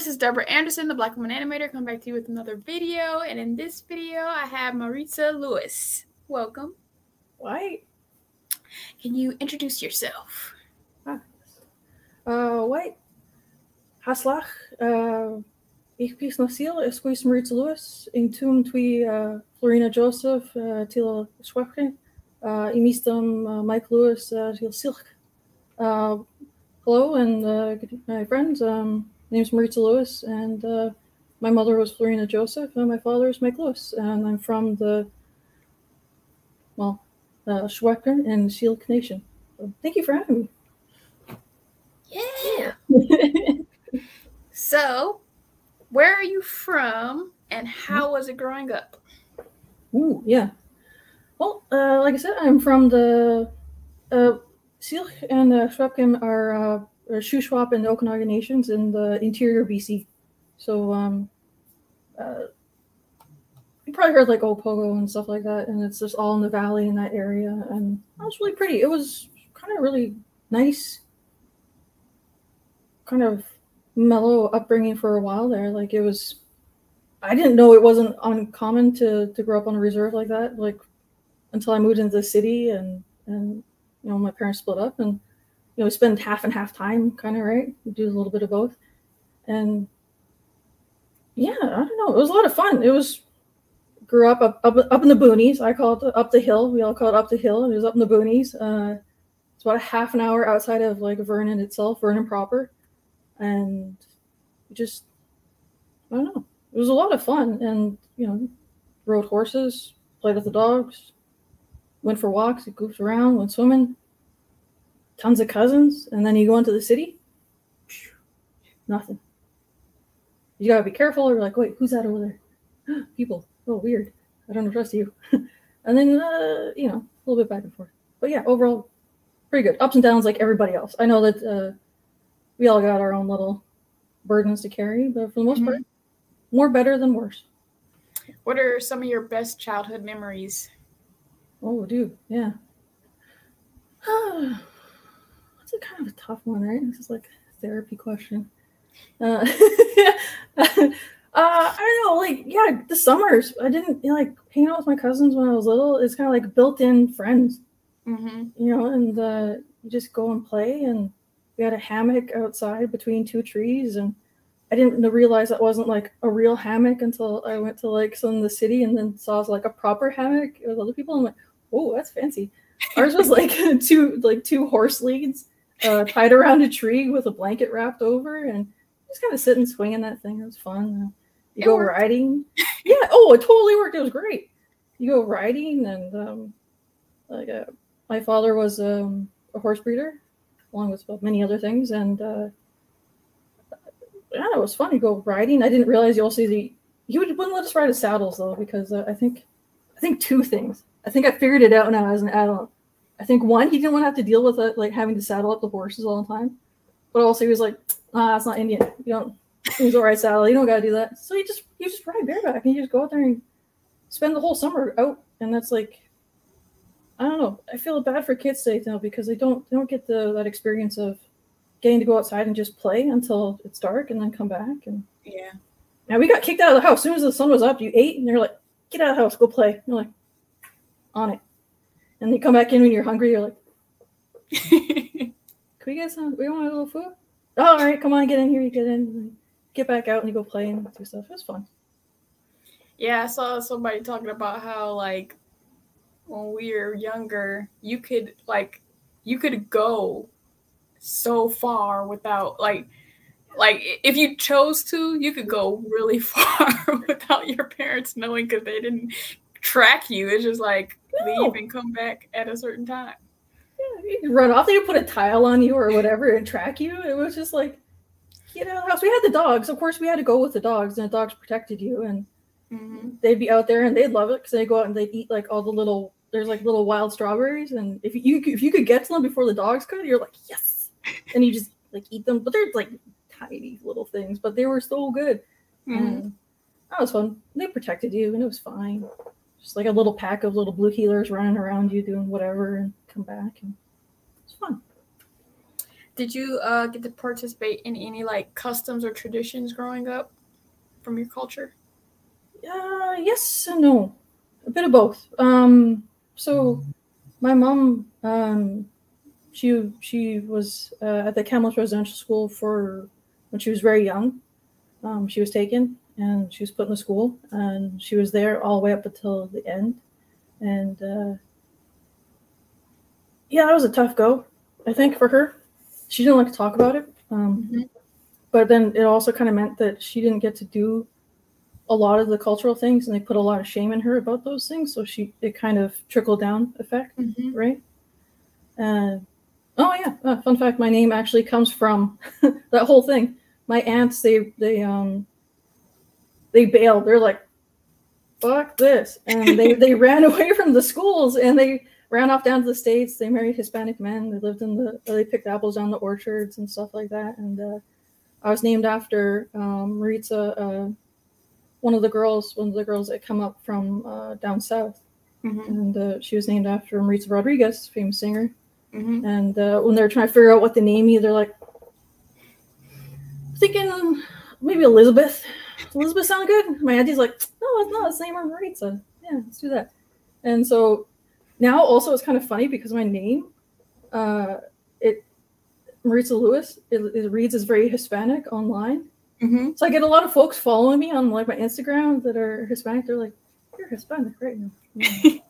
this is Deborah Anderson, the Black Woman Animator. coming back to you with another video. And in this video, I have Maritza Lewis. Welcome. White. Can you introduce yourself? Uh, white. Haslach. Uh, ich bin Nasil, es ist Maritza Lewis. In Tum twi uh, Florina Joseph, uh, Tila Schwachke. Uh, Imistam uh, Mike Lewis, uh, Til Silk. Hello, and uh, good, my friends. Um, my name's Maritza Lewis, and uh, my mother was Florina Joseph, and my father is Mike Lewis, and I'm from the well, uh, and Shield Nation. So thank you for having me. Yeah. so, where are you from and how was it growing up? Ooh, yeah. Well, uh, like I said, I'm from the uh, and uh, Schwabkin are uh, are Shuswap and Okanagan nations in the interior BC. So, um, uh, you probably heard like Ogopogo and stuff like that, and it's just all in the valley in that area, and that was really pretty. It was kind of really nice, kind of mellow upbringing for a while there. Like it was, I didn't know it wasn't uncommon to to grow up on a reserve like that. Like until I moved into the city, and and you know my parents split up, and know we spend half and half time, kind of right. We do a little bit of both, and yeah, I don't know. It was a lot of fun. It was grew up up up, up in the boonies. I call it up the hill. We all call it up the hill. It was up in the boonies. Uh, it's about a half an hour outside of like Vernon itself, Vernon proper, and just I don't know. It was a lot of fun, and you know, rode horses, played with the dogs, went for walks, goofed around, went swimming. Tons of cousins, and then you go into the city. Nothing. You gotta be careful. Or like, wait, who's that over there? People. Oh, weird. I don't trust you. and then, uh, you know, a little bit back and forth. But yeah, overall, pretty good. Ups and downs like everybody else. I know that uh, we all got our own little burdens to carry, but for the most Mhm. part, more better than worse. What are some of your best childhood memories? Oh, dude, yeah. That's a kind of a tough one, right? This is like a therapy question. Uh, uh, I don't know, like, yeah, the summers. I didn't you know, like hang out with my cousins when I was little. It's kind of like built-in friends, Mm-hmm. you know, and uh, you just go and play. And we had a hammock outside between two trees, and I didn't realize that wasn't like a real hammock until I went to like some of the city and then saw like a proper hammock with other people. And like, oh, that's fancy. Ours was like two like two horse leads uh, tied around a tree with a blanket wrapped over, and just kind of sitting swinging that thing. It was fun. Uh, you It go worked. riding. Yeah. Oh, it totally worked. It was great. You go riding, and um, like uh, my father was um, a horse breeder, along with many other things, and uh, yeah, it was fun to go riding. I didn't realize you also the he would, wouldn't let us ride his saddles though because uh, I think I think two things. I think I figured it out now as an adult. I think one, he didn't want to have to deal with it, like having to saddle up the horses all the time. But also, he was like, "Ah, that's not Indian. You don't use a right saddle. You don't got to do that." So he just you just ride bareback and you just go out there and spend the whole summer out. And that's like, I don't know. I feel bad for kids today now because they don't they don't get the that experience of getting to go outside and just play until it's dark and then come back. And Yeah. now we got kicked out of the house as soon as the sun was up. You ate and they're like, "Get out of the house, go play." And you're like, on it. And they come back in when you're hungry. You're like, "Can we get some? We want a little food." Oh, all right, come on, get in here. You get in, get back out, and you go play and do stuff. It was fun. yeah, I saw somebody talking about how like when we were younger, you could like you could go so far without like like if you chose to, you could go really far without your parents knowing because they didn't track you. It's just like No. leave and come back at a certain time. Yeah, you run off. They would put a tile on you or whatever and track you. It was just like, get out of the house. We had the dogs. Of course, we had to go with the dogs, and the dogs protected you. And hmm they'd be out there and they'd love it because they go out and they'd eat like all the little there's like little wild strawberries and if you if you could get to them before the dogs could you're like yes and you just like eat them but they're like tiny little things but they were so good hmm and that was fun they protected you and it was fine just like a little pack of little blue heelers running around you doing whatever and come back and it's fun Did you uh, get to participate in any like customs or traditions growing up from your culture? Uh, yes and no, a bit of both. Um, so my mom, um, she she was uh, at the Kamloops Residential School for when she was very young. Um, she was taken and she was put in the school, and she was there all the way up until the end. And uh, yeah, that was a tough go, I think, for her. She didn't like to talk about it. Um, Mhm. But then it also kind of meant that she didn't get to do a lot of the cultural things, and they put a lot of shame in her about those things. So she, it kind of trickled down effect, Mm-hmm. right? And oh yeah, uh, fun fact: my name actually comes from that whole thing. My aunts, they they um they bailed. They're like, "Fuck this," and they they ran away from the schools and they ran off down to the states. They married Hispanic men. They lived in the they picked apples down the orchards and stuff like that. And uh, I was named after um, Maritza, uh, one of the girls, one of the girls that come up from uh, down south, Mm-hmm. and uh, she was named after Maritza Rodriguez, famous singer. Mm-hmm. And uh, when they're trying to figure out what to name me, they're like, thinking maybe Elizabeth. Elizabeth sound good? My auntie's like, no, it's not. Let's name her Maritza. Yeah, let's do that. And so now also it's kind of funny because my name, uh, it Maritza Lewis, it, it reads as very Hispanic online. Mm-hmm. So I get a lot of folks following me on like my Instagram that are Hispanic. They're like, "You're Hispanic, right?" now."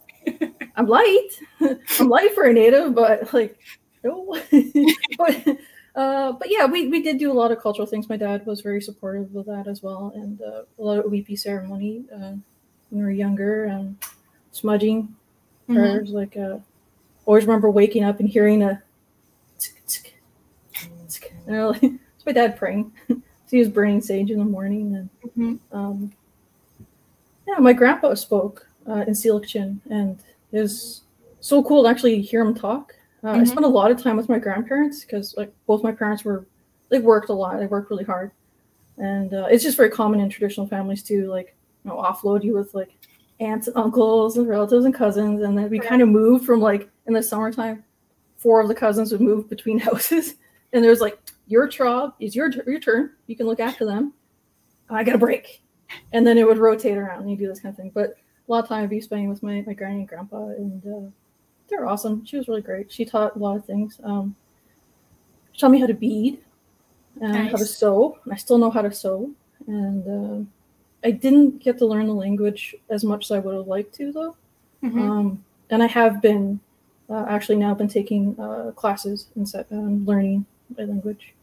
I'm light. I'm light for a native, but like, no. but uh, but yeah, we we did do a lot of cultural things. My dad was very supportive of that as well, and uh, a lot of weepy ceremony uh, when we were younger. Um, smudging Mm-hmm. prayers. Like, uh, always remember waking up and hearing a. tsk, tsk, tsk. You know, like, it's my dad praying. so he was burning sage in the morning, and Mm-hmm. um, yeah, my grandpa spoke uh, in Seelikchin, and it was so cool to actually hear him talk. Uh, I Mhm. spent a lot of time with my grandparents because, like, both my parents were they worked a lot. They worked really hard, and uh, it's just very common in traditional families to like you know offload you with like aunts and uncles and relatives and cousins, and then we Right. kind of moved from like in the summertime, four of the cousins would move between houses, and there was like your job is your your turn. You can look after them. I got a break, and then it would rotate around and you do this kind of thing. But a lot of time I'd be spending with my my granny and grandpa, and uh, they're awesome. She was really great. She taught a lot of things. Um, she taught me how to bead and how to sew. I still know how to sew, and uh, I didn't get to learn the language as much as I would have liked to, though. Mm-hmm. Um, and I have been uh, actually now been taking uh, classes and set, um, learning my language,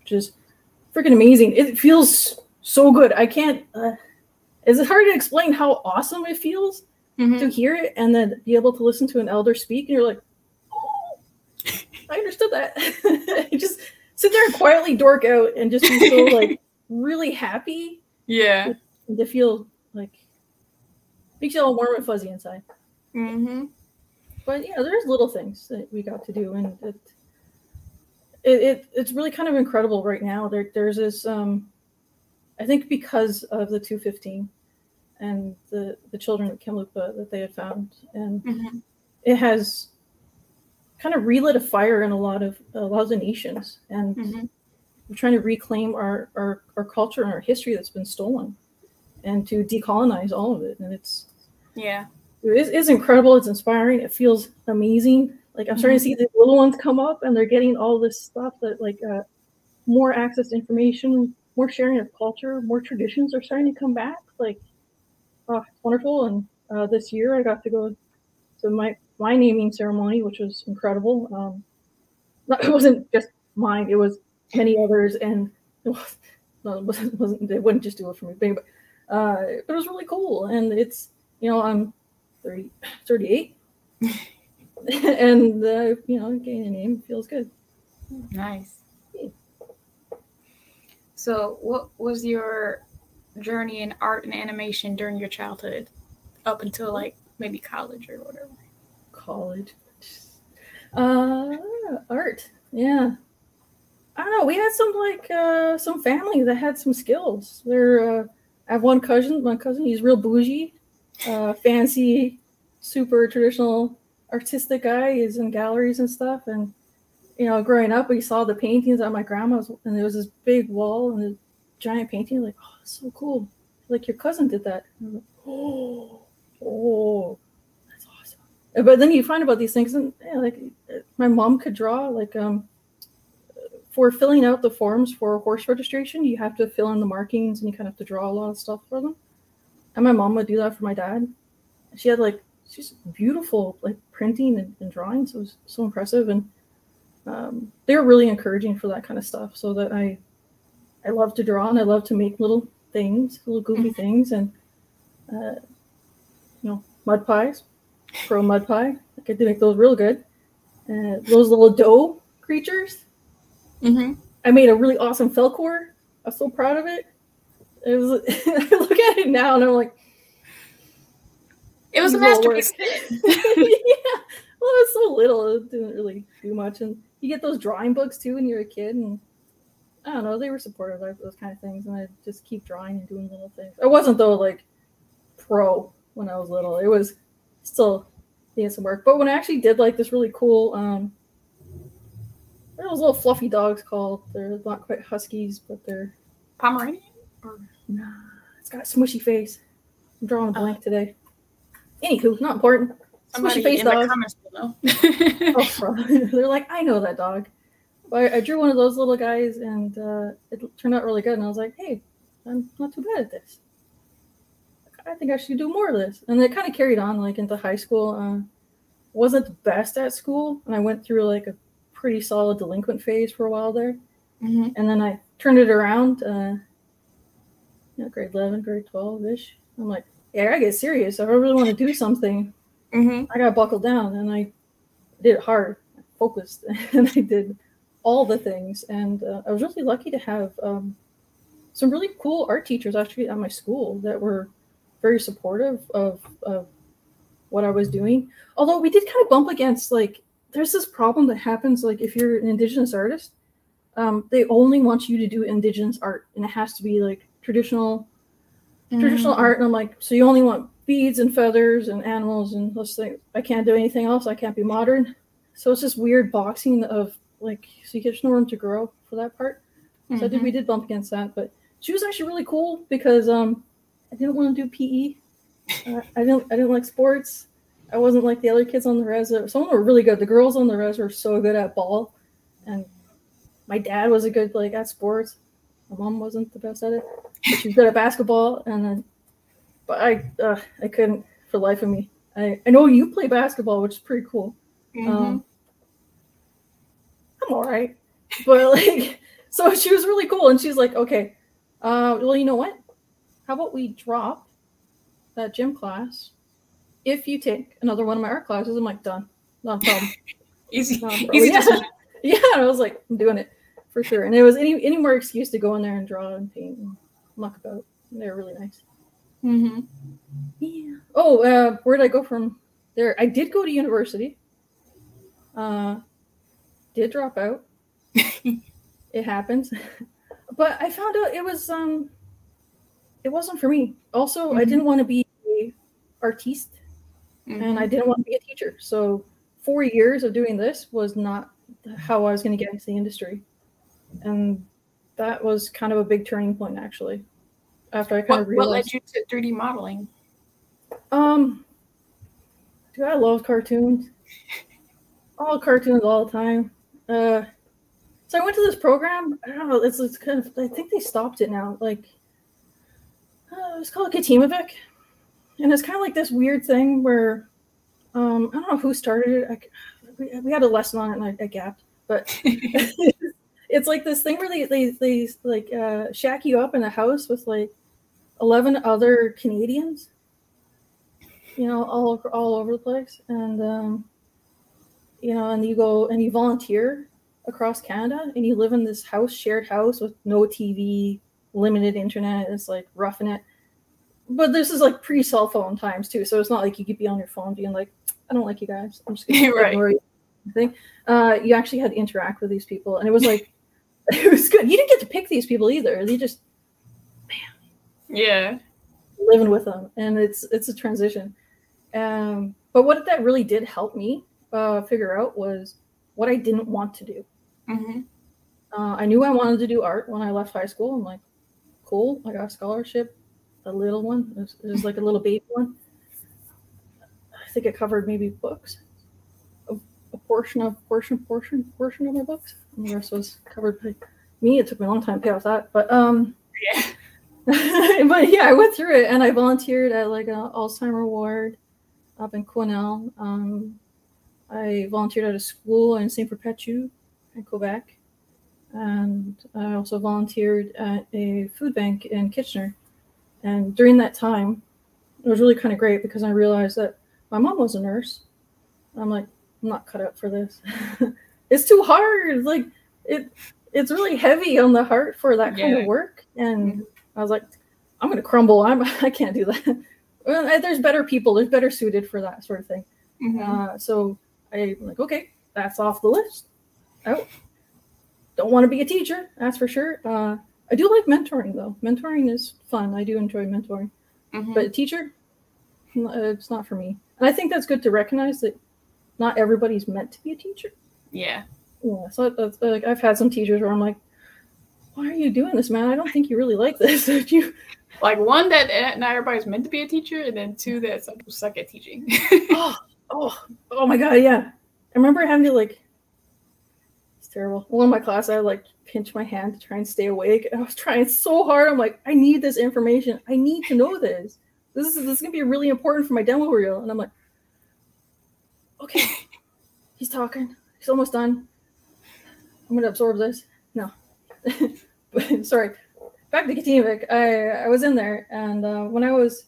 which is freaking amazing. It feels so good. I can't. Uh, is it hard to explain how awesome it feels Mm-hmm. to hear it and then be able to listen to an elder speak? And you're like, oh, I understood that. just sit there and quietly dork out and just be so like really happy Yeah. to feel like makes you all warm and fuzzy inside. Mm-hmm. but yeah, there's little things that we got to do, and it, it, it it's really kind of incredible right now. There there's this um, I think because of the 215 and the the children at Kamloopa that they had found, and Mm-hmm. it has kind of relit a fire in a lot of of the nations, and Mm-hmm. we're trying to reclaim our, our our culture and our history that's been stolen, and to decolonize all of it, and it's Yeah. it is, it's incredible. It's inspiring. It feels amazing. Like I'm starting to see the little ones come up, and they're getting all this stuff that like uh, more access to information, more sharing of culture, more traditions are starting to come back. Like, oh, it's wonderful. And uh, this year, I got to go to my my naming ceremony, which was incredible. Um, not, it wasn't just mine; it was many others, and it was, no, it wasn't, it wasn't. They wouldn't just do it for me, but uh, it was really cool. And it's you know I'm 30, 38. and, uh, you know, getting a name feels good. Nice. Yeah. So, what was your journey in art and animation during your childhood, up until like maybe college or whatever? College. Uh, art. Yeah. I don't know. We had some, like, uh, some family that had some skills. They're, uh, I have one cousin, my cousin, he's real bougie, uh, fancy, super traditional artistic guy. He's in galleries and stuff. And you know, growing up, we saw the paintings at my grandma's, and there was this big wall and a giant painting. Like, oh, so cool! Like your cousin did that. Like, oh, oh, that's awesome. But then you find about these things, and yeah, like my mom could draw. Like, um, for filling out the forms for horse registration, you have to fill in the markings, and you kind of have to draw a lot of stuff for them. And my mom would do that for my dad. She had like she's beautiful, like printing and, and drawing. So it was so impressive and um, they were really encouraging for that kind of stuff. So that I, I love to draw and I love to make little things, little goofy mm-hmm. things, and uh, you know, mud pies, pro mud pie. I get to make those real good. Uh, those little dough creatures. Mm-hmm. I made a really awesome Falkor. I'm so proud of it. It was. I look at it now and I'm like, it was a masterpiece. yeah. Well, it was so little. It didn't really do much, and you get those drawing books too when you're a kid and I don't know, they were supportive of those kind of things and I just keep drawing and doing little things. I wasn't though like pro when I was little. It was still doing some work. But when I actually did like this really cool um those little fluffy dogs called they're not quite huskies, but they're Pomeranian or nah, it's got a smushy face. I'm drawing a blank uh, today. Anywho, not important. Somebody face in dog. the comments below. oh, they're like, I know that dog. But I drew one of those little guys, and uh, it turned out really good. And I was like, hey, I'm not too bad at this. I think I should do more of this. And it kind of carried on like into high school. Uh, wasn't the best at school, and I went through like a pretty solid delinquent phase for a while there. Mm-hmm. And then I turned it around, uh, you know, grade 11, grade 12 ish. I'm like, yeah, I get serious. If I really want to do something, mm-hmm. I got buckled down and I did it hard, focused, and I did all the things. And uh, I was really lucky to have um, some really cool art teachers actually at my school that were very supportive of, of what I was doing. Although we did kind of bump against like there's this problem that happens like if you're an indigenous artist, um, they only want you to do indigenous art and it has to be like traditional mm-hmm. traditional art. And I'm like, so you only want beads and feathers and animals and those things. I can't do anything else. I can't be modern. So it's just weird boxing of like so you get no room to grow for that part. So mm-hmm. I did we did bump against that, but she was actually really cool because um I didn't want to do PE. Uh, I didn't I didn't like sports. I wasn't like the other kids on the res. Some of them were really good. The girls on the res were so good at ball, and my dad was a good like at sports. My mom wasn't the best at it. She was good at basketball, and then but I uh, I couldn't for life of me. I, I know you play basketball, which is pretty cool. Mm-hmm. Um, I'm all right, but like, so she was really cool, and she's like, okay, uh, well, you know what? How about we drop that gym class if you take another one of my art classes? I'm like, done, not a problem. easy, easy yeah. yeah, I was like, I'm doing it for sure. And there was any any more excuse to go in there and draw and paint and muck about. They were really nice. Mm-hmm. Yeah. Oh, uh, where did I go from there? I did go to university. Uh, did drop out. it happens, but I found out it was um, it wasn't for me. Also, mm-hmm. I didn't want to be a artiste, mm-hmm. and I mm-hmm. didn't want to be a teacher. So four years of doing this was not how I was going to get into the industry, and that was kind of a big turning point, actually after I kind what, of realized. What led you to 3D modeling? Um, dude, I love cartoons. all cartoons all the time. Uh, so I went to this program. I don't know. It's, it's kind of. I think they stopped it now. Like, uh, it's called Katimavik, and it's kind of like this weird thing where, um, I don't know who started it. I, we, we had a lesson on it, and I, I gapped. But it's like this thing where they they, they like uh, shack you up in a house with like 11 other Canadians, you know, all all over the place, and um, you know, and you go and you volunteer across Canada, and you live in this house, shared house with no TV, limited internet. It's like roughing it, but this is like pre cell phone times too, so it's not like you could be on your phone being like, I don't like you guys. I'm just gonna right. ignore you. Thing. Uh, you actually had to interact with these people, and it was like it was good. You didn't get to pick these people either. They just man. yeah. Living with them. And it's it's a transition. Um, but what that really did help me uh, figure out was what I didn't want to do. Mm-hmm. Uh, I knew I wanted to do art when I left high school. I'm like, cool, I got a scholarship, a little one. It was, it was like a little baby one. I think it covered maybe books, a, a portion of portion, portion, portion of my books. And the rest was covered by me. It took me a long time to pay off that, but um, Yeah. but yeah, I went through it and I volunteered at like an Alzheimer ward up in Cornell. Um, I volunteered at a school in St. Perpetu in Quebec. And I also volunteered at a food bank in Kitchener. And during that time, it was really kind of great because I realized that my mom was a nurse. I'm like, I'm not cut out for this. it's too hard. Like it it's really heavy on the heart for that kind Yeah. of work. And I was like, I'm gonna crumble. I'm I can't do that. Well, there's better people. There's better suited for that sort of thing. Mhm. Uh, so I like, okay, that's off the list. Oh, don't want to be a teacher, that's for sure. Uh, I do like mentoring though. Mentoring is fun. I do enjoy mentoring, Mhm. but a teacher, uh, it's not for me. And I think that's good to recognize that not everybody's meant to be a teacher. yeah. Yeah. So that's, like I've had some teachers where I'm like, why are you doing this, man? I don't think you really like this. You Like one that eh, not everybody's meant to be a teacher, and then two that some people suck at teaching. oh, oh, oh my god, yeah. I remember having to like it's terrible. One of my class I like pinch my hand to try and stay awake. And I was trying so hard. I'm like, I need this information. I need to know this. This is this is gonna be really important for my demo reel. And I'm like, okay, he's talking. He's almost done. I'm gonna absorb this. No. But, Sorry. Back to Katimavik. I I was in there and uh, when I was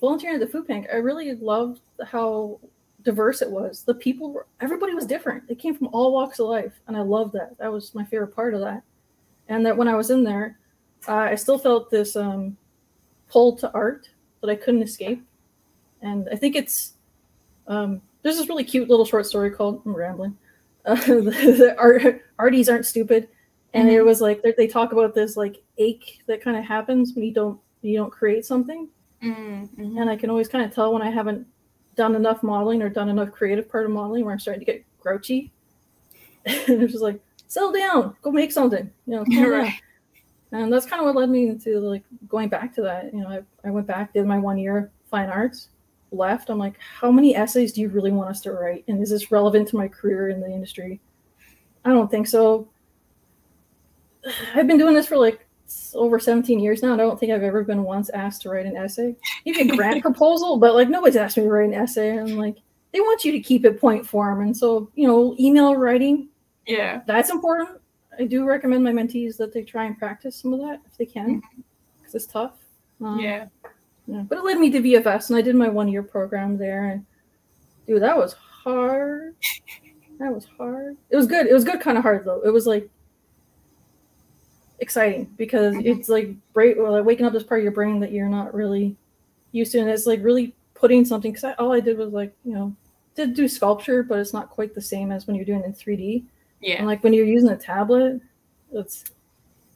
volunteering at the food bank, I really loved how diverse it was. The people were everybody was different. They came from all walks of life, and I loved that. That was my favorite part of that. And that when I was in there, uh, I still felt this um, pull to art that I couldn't escape. And I think it's um, there's this really cute little short story called I'm rambling. Uh, the, the art, arties aren't stupid, and it Mhm. was like they, they talk about this like ache that kind of happens when you don't you don't create something Mm-hmm. and I can always kind of tell when I haven't done enough modeling or done enough creative part of modeling where I'm starting to get grouchy. and it's just like, settle down, go make something, you know. Right. And that's kind of what led me into like going back to that. You know, I, I went back, did my one year fine arts, left. I'm like, how many essays do you really want us to write? And is this relevant to my career in the industry? I don't think so. I've been doing this for like over 17 years now, and I don't think I've ever been once asked to write an essay. Maybe a grant proposal, but like nobody's asked me to write an essay. And like they want you to keep it point form. And so, you know, email writing, Yeah. that's important. I do recommend my mentees that they try and practice some of that if they can, because it's tough. Um, Yeah. yeah. But it led me to VFS, and I did my one year program there. And dude, that was hard. That was hard. It was good. It was good, kind of hard though. It was like exciting because Mhm. it's like break or like waking up this part of your brain that you're not really used to, and it's like really putting something. Because all I did was like you know did do sculpture, but it's not quite the same as when you're doing it in 3D. Yeah. And like when you're using a tablet, it's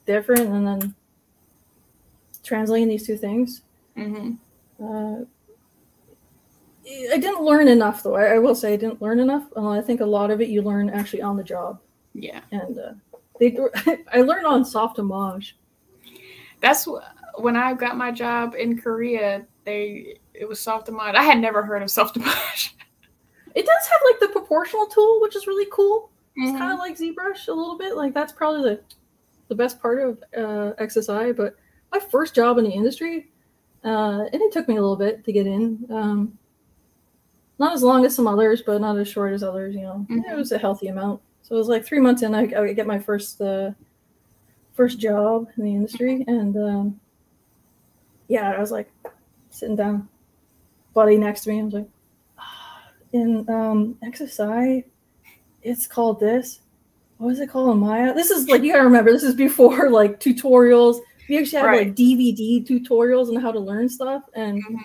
different. And then translating these two things, Mm-hmm. uh, I didn't learn enough, though. I, I will say I didn't learn enough. Uh, I think a lot of it you learn actually on the job, Yeah. and uh, they I learned on Softimage. That's when I got my job in Korea. They it was soft mod. I had never heard of soft mod. It does have like the proportional tool, which is really cool. It's Mm-hmm. kind of like ZBrush a little bit. Like that's probably the the best part of uh, XSI. But my first job in the industry, uh, and it took me a little bit to get in. Um, not as long as some others, but not as short as others. You know, Mhm. it was a healthy amount. So it was like three months in, I, I get my first uh, first job in the industry, and um, yeah, I was like sitting down, buddy next to me. I was like, "Ah, in um, XSI, it's called this. What was it called Maya? This is like you gotta remember. This is before like tutorials. We actually had like DVD tutorials on how to learn stuff, and Mhm.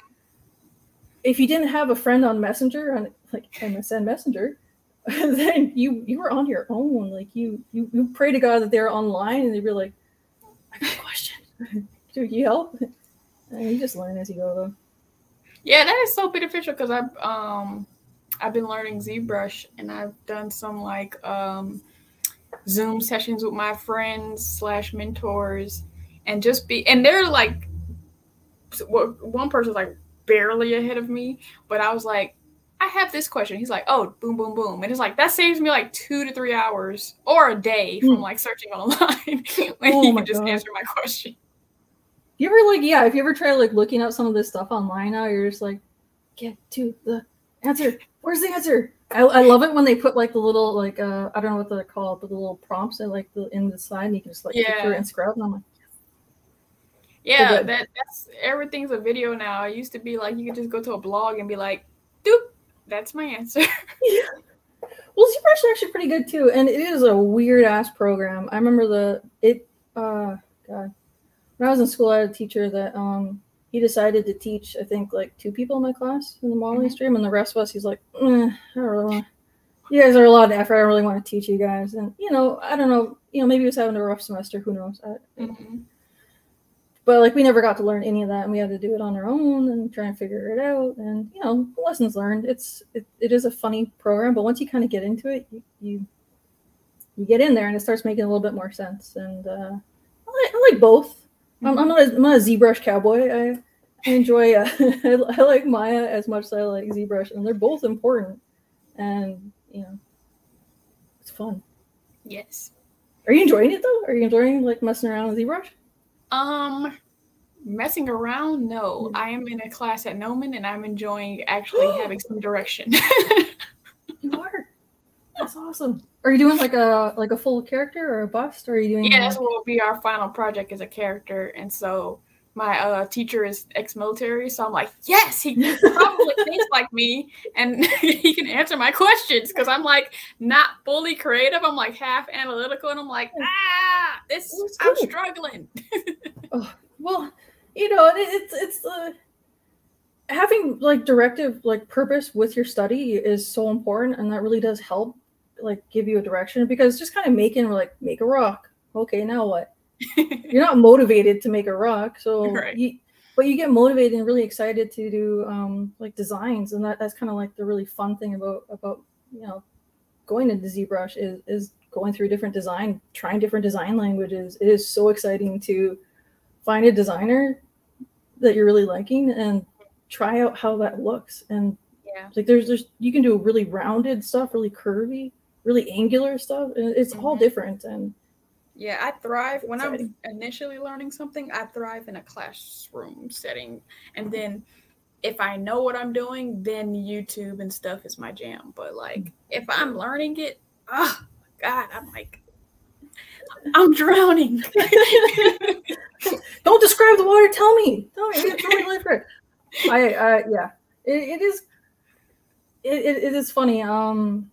if you didn't have a friend on Messenger on like MSN Messenger, then you you were on your own. Like you you you pray to God that they're online, and they'd be like, "I got a question. Do you help?" And you just learn as you go, though. Yeah, that is so beneficial because I've um I've been learning ZBrush and I've done some like um, Zoom sessions with my friends slash mentors and just be and they're like one person's like barely ahead of me, but I was like, I have this question. He's like, oh, boom, boom, boom. And it's like, that saves me like two to three hours or a day from hmm. like searching online when oh he can just God. answer my question. You ever like, yeah, if you ever try like looking up some of this stuff online now, you're just like, get to the answer. Where's the answer? I, I love it when they put like the little like uh I don't know what they're called, but the little prompts that like the in the side and you can just like yeah. and scrub and I'm like yeah, that that's everything's a video now. It used to be like you could just go to a blog and be like, doop, that's my answer. yeah. Well, ZBrush is actually pretty good too, and it is a weird ass program. I remember the it. uh God, when I was in school, I had a teacher that um he decided to teach. I think like two people in my class in the modeling mm-hmm. stream, and the rest of us, he's like, eh, I don't really want. You guys are a lot of effort. I don't really want to teach you guys, and you know, I don't know. You know, maybe he was having a rough semester. Who knows? I, mm-hmm but like we never got to learn any of that and we had to do it on our own and try and figure it out. And you know lessons learned. It's it, it is a funny program but once you kind of get into it you, you, you get in there and it starts making a little bit more sense. And uh, I, like, I like both. Mm-hmm. I'm, I'm, not a, I'm not a ZBrush cowboy. I, I enjoy uh, I, like Maya as much as I like ZBrush and they're both important. And you know it's fun. Yes. Are you enjoying it though? Are you enjoying like messing around with ZBrush um, messing around, no. I am in a class at Gnomon and I'm enjoying actually having some direction. you are. That's awesome. Are you doing like a like a full character or a bust? Or are you doing? Yeah, that's what will be our final project as a character, and so my uh, teacher is ex-military, so I'm like, yes, he probably thinks like me, and he can answer my questions because I'm like not fully creative. I'm like half analytical, and I'm like, ah, this. I'm struggling. oh, well, you know, it, it's it's uh, having like directive like purpose with your study is so important, and that really does help like give you a direction because just kind of making like make a rock. Okay, now what? You're not motivated to make a rock so right. you, but you get motivated and really excited to do um, like designs and that, that's kind of like the really fun thing about about you know going into ZBrush is is going through different design trying different design languages it is so exciting to find a designer that you're really liking and try out how that looks and yeah like there's there's you can do really rounded stuff really curvy really angular stuff and it's mm-hmm. all different and yeah, I thrive when I'm initially learning something. I thrive in a classroom setting, and then if I know what I'm doing, then YouTube and stuff is my jam. But like if I'm learning it, oh God, I'm like I'm drowning. Don't describe the water. Tell me. Tell me. Tell me I, I yeah. It, it is. It, it, it is funny. Um,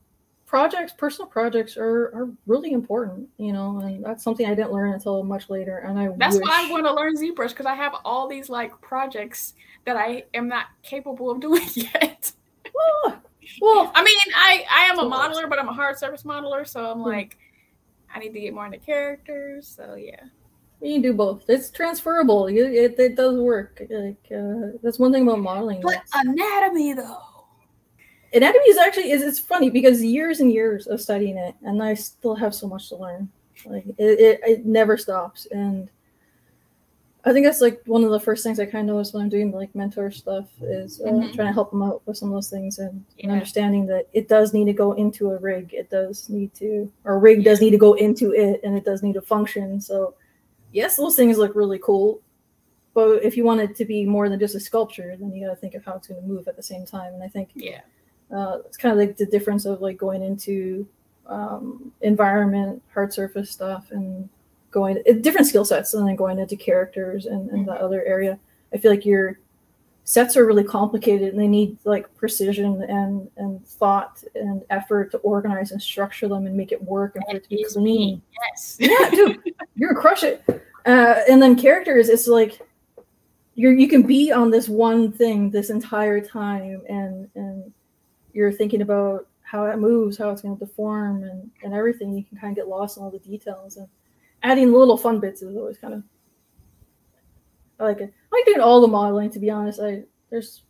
projects, personal projects are, are really important, you know, and that's something I didn't learn until much later. And I that's wish... why I want to learn ZBrush because I have all these like projects that I am not capable of doing yet. well, well, I mean, I I am a modeler, but I'm a hard surface modeler, so I'm hmm. like, I need to get more into characters. So yeah. You can do both. It's transferable. It, it, it does work. Like uh, that's one thing about modeling. But anatomy, though anatomy is actually is it's funny because years and years of studying it and i still have so much to learn. Like it, it, it never stops. And i think that's like one of the first things i kind of notice when i'm doing like mentor stuff is uh, mm-hmm. trying to help them out with some of those things and, yeah. and, understanding that it does need to go into a rig. It does need to or rig yeah. does need to go into it and it does need to function. So yes those things look really cool. But if you want it to be more than just a sculpture then you got to think of how it's going to move at the same time. And i think yeah uh, it's kind of like the difference of like going into um, environment, hard surface stuff, and going different skill sets, and then going into characters and, and the other area. I feel like your sets are really complicated, and they need like precision and and thought and effort to organize and structure them and make it work and for it to be clean. Yes. Yeah, dude, you're gonna crush it. Uh, and then characters, it's like you're you can be on this one thing this entire time and and you're thinking about how it moves, how it's going to deform, and and everything. You can kind of get lost in all the details, and adding little fun bits is always kind of. I like it. I like doing all the modeling. To be honest, I there's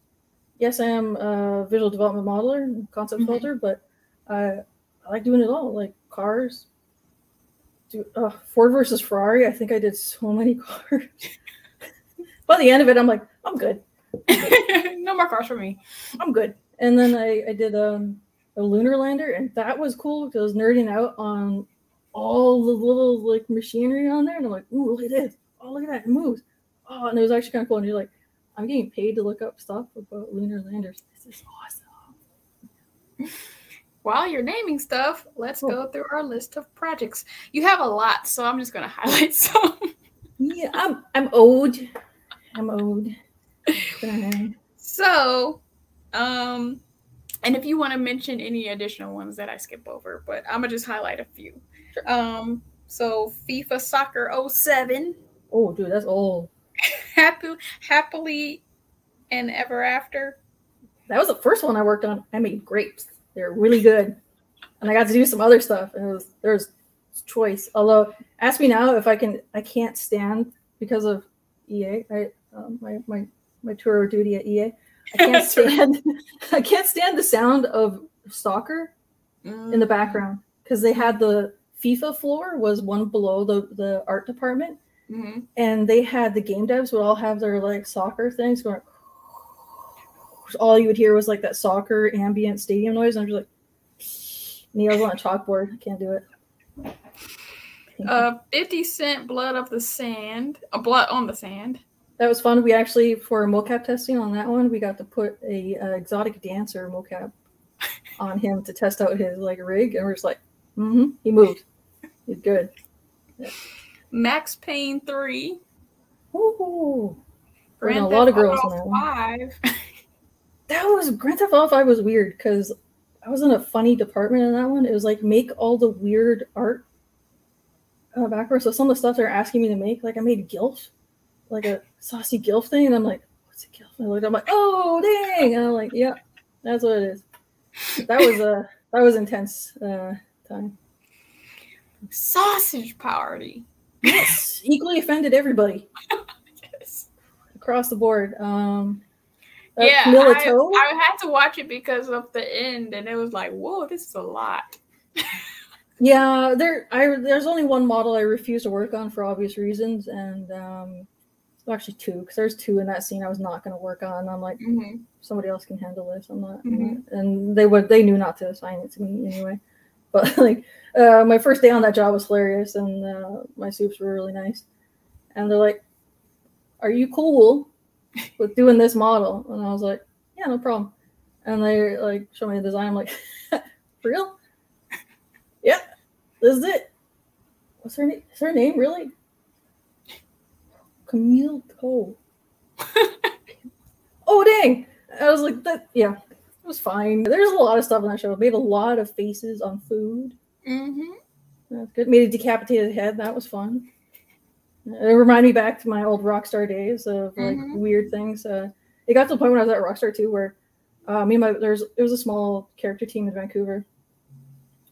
yes, I am a visual development modeler, concept Mhm. builder, but I, I like doing it all, like cars. Do uh, Ford versus Ferrari. I think I did so many cars. By the end of it, I'm like, I'm good. no more cars for me. I'm good. And then I, I did um, a lunar lander, and that was cool because I was nerding out on all the little like machinery on there, and I'm like, ooh, look at this! Oh, look at that, it moves. Oh, and it was actually kind of cool. And you're like, I'm getting paid to look up stuff about lunar landers. This is awesome. While you're naming stuff, let's Cool. go through our list of projects. You have a lot, so I'm just gonna highlight some. Yeah, I'm I'm old. I'm old. So, um, and if you want to mention any additional ones that I skip over, but I'm gonna just highlight a few. Um, so FIFA Soccer 07, Oh, dude, that's old. Happy Happily N'Ever After. That was the first one I worked on. I made grapes. They're really good, and I got to do some other stuff. And it was there's choice. Although, ask me now if I can. I can't stand because of EA. I um, my my my tour of duty at EA. I can't stand. I can't stand the sound of soccer in the background because they had the FIFA floor was one below the the art department, hmm and they had the game devs would all have their like soccer things going. All you would hear was like that soccer ambient stadium noise, and I'm just like, nails on a chalkboard. I can't do it. Uh, 50 Cent Blood of the Sand. Uh, blood on the Sand. That was fun. We actually for mocap testing on that one, we got to put a uh, exotic dancer mocap on him to test out his like rig, and we're just like, mm-hmm, he moved. He's good. Max Payne 3. Ooh. Grand a lot of Theft girls in that. 5. that was Grand Theft Auto 5 was weird because I was in a funny department in that one. It was like make all the weird art uh, backwards. So some of the stuff they're asking me to make, like I made gilf, like a saucy gilf thing, and I'm like, what's a gilf? And I looked, I'm like, oh dang! And I'm like, yeah, that's what it is. That was a that was intense uh, time. Sausage Party. Yes, equally offended everybody Yes. across the board. Um, uh, yeah, I, I had to watch it because of the end, and it was like, whoa, this is a lot. Yeah, there. I there's only one model I refuse to work on for obvious reasons, and um, well, actually two, because there's two in that scene I was not going to work on. I'm like, hmm somebody else can handle this. I'm not, Mhm. and they would they knew not to assign it to me anyway. But like, uh, my first day on that job was hilarious, and uh, my soups were really nice. And they're like, "Are you cool with doing this model?" And I was like, "Yeah, no problem." And they like show me the design. I'm like, "For real? yeah, this is it. What's her name? Is her name really Camille Toe?" oh dang! I was like, "That yeah." It was fine. There's a lot of stuff on that show. Made a lot of faces on food. Mm-hmm. That's good. Made a decapitated head. That was fun. It reminded me back to my old Rockstar days of like Mhm. weird things. Uh, it got to the point when I was at Rockstar too, where uh, me and my there's it was a small character team in Vancouver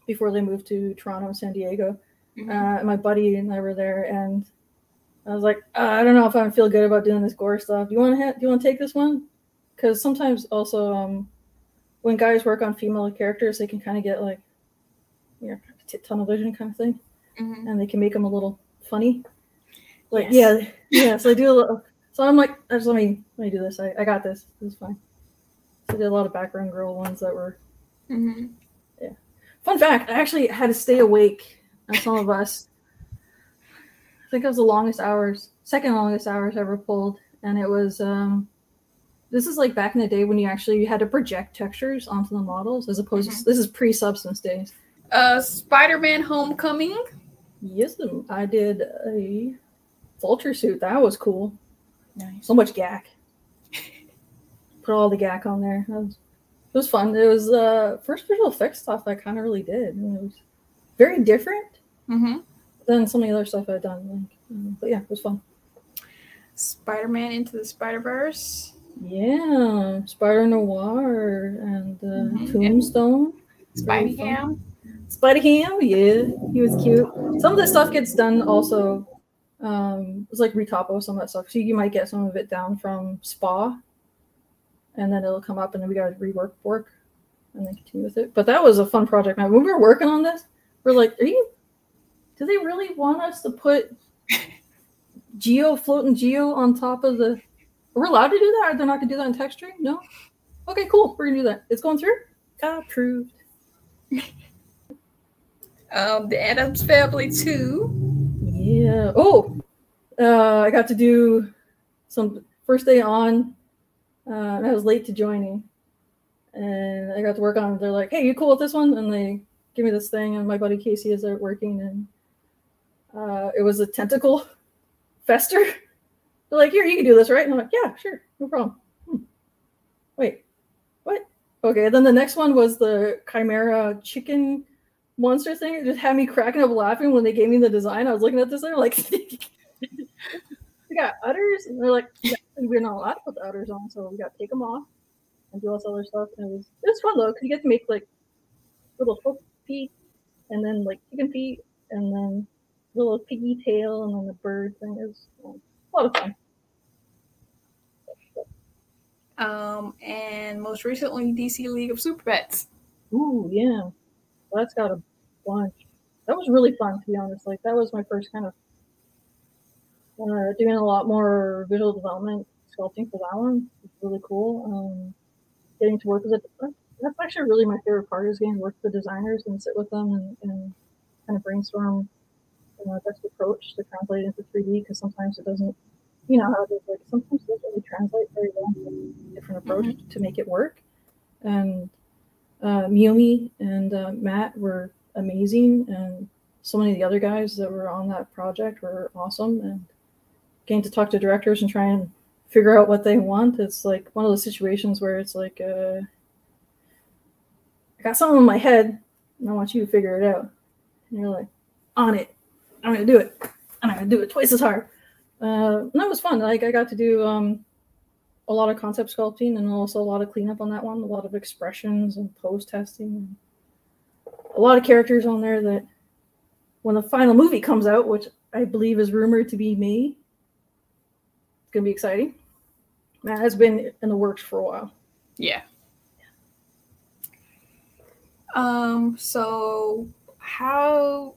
before they moved to Toronto and San Diego. hmm Uh, my buddy and I were there, and I was like, uh, I don't know if I feel good about doing this gore stuff. Do you want to ha- do you want to take this one? Because sometimes also um, when guys work on female characters, they can kind of get like, you know, tunnel vision kind of thing, hmm and they can make them a little funny. Like Yes. yeah, yeah. So I do a little. So I'm like, just let me let me do this. I, I got this. This is fine. So I did a lot of background girl ones that were hmm Fun fact, I actually had to stay awake on some of us. I think it was the longest hours, second longest hours ever pulled. And it was um this is like back in the day when you actually you had to project textures onto the models as opposed to this is pre-substance days. Uh, Spider-Man: Homecoming. Yes, I did a vulture suit. That was cool. Nice. So much gack. Put all the gack on there. That was, it was fun. It was uh first visual effects stuff I kind of really did. It was very different Mm hmm than some of the other stuff I've done. Like, um, but yeah, it was fun. Spider-Man into the Spider-Verse. Yeah, Spider Noir and uh, Mhm. Tombstone. Spidey. Ham. Spidey Ham, yeah, he was cute. Some of the stuff gets done also. Um, it's like retopo some of that stuff. So you might get some of it down from Spa. and then it'll come up, and then we got to rework work, and then continue with it. But that was a fun project. Man, when we were working on this, we're like, "Are you? Do they really want us to put geo floating geo on top of the? we're we allowed to do that? Or they're not gonna do that in text tree? No. Okay, cool. We're gonna do that. It's going through. Approved. Um, the Addams Family too. Yeah. Oh, uh, I got to do some first day on. Uh, I was late to joining, and I got to work on. it. They're like, "Hey, you cool with this one?" And they give me this thing, and my buddy Casey is there working, and uh, it was a tentacle fester. They're like, "Here, you can do this, right?" And I'm like, "Yeah, sure, no problem." Hmm. Wait, what? Okay, then the next one was the chimera chicken monster thing. It just had me cracking up laughing when they gave me the design. I was looking at this, they're like, we got udders, and they're like, yeah, we're not allowed to put the udders on, so we got to take them off and do all this other stuff. And it was it was fun though, because you get to make like little hook feet, and then like chicken feet, and then little piggy tail, and then the bird thing. It was um, a lot of fun. Um, and most recently, DC League of Super Pets. Ooh, yeah. Well, that's got a bunch. That was really fun, to be honest. Like, that was my first kind of uh, doing a lot more visual development sculpting for that one. It's really cool. Um, getting to work with it. That's actually really my favorite part is getting to work with the designers and sit with them and, and kind of brainstorm you know, best approach to translate into 3D because sometimes it doesn't, you know, how it is. Like sometimes it doesn't really translate very well. Different approach Mhm. to make it work. And uh, Miyomi and uh, Matt were amazing, and so many of the other guys that were on that project were awesome. And getting to talk to directors and try and figure out what they want, it's like one of those situations where it's like, uh, I got something in my head, and I want you to figure it out. And you're like, on it. I'm gonna do it. And I'm gonna do it twice as hard. Uh, and that was fun. Like I got to do um, a lot of concept sculpting and also a lot of cleanup on that one. A lot of expressions and pose testing. A lot of characters on there that, when the final movie comes out, which I believe is rumored to be me, it's gonna be exciting. That has been in the works for a while. Yeah. Um, so how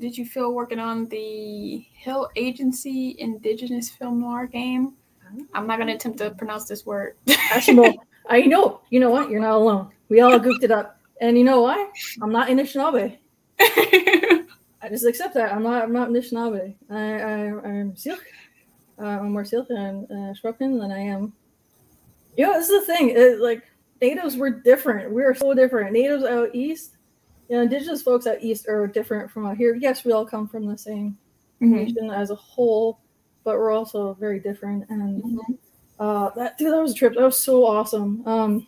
did you feel working on the Hill Agency Indigenous Film Noir game? I'm not gonna attempt to pronounce this word. I know. You know what? You're not alone. We all goofed it up. And you know why? I'm not Anishinaabe. I just accept that. I'm not. I'm not Anishinaabe. I, I I'm Syilx. Uh, I'm more Syilx and uh, than I am. You know, this is the thing. It, like natives were different. We are so different. Natives out east, you know, indigenous folks out east are different from out here. Yes, we all come from the same Mhm. nation as a whole, but we're also very different. And Mhm. uh, that dude, that was a trip. That was so awesome. Um,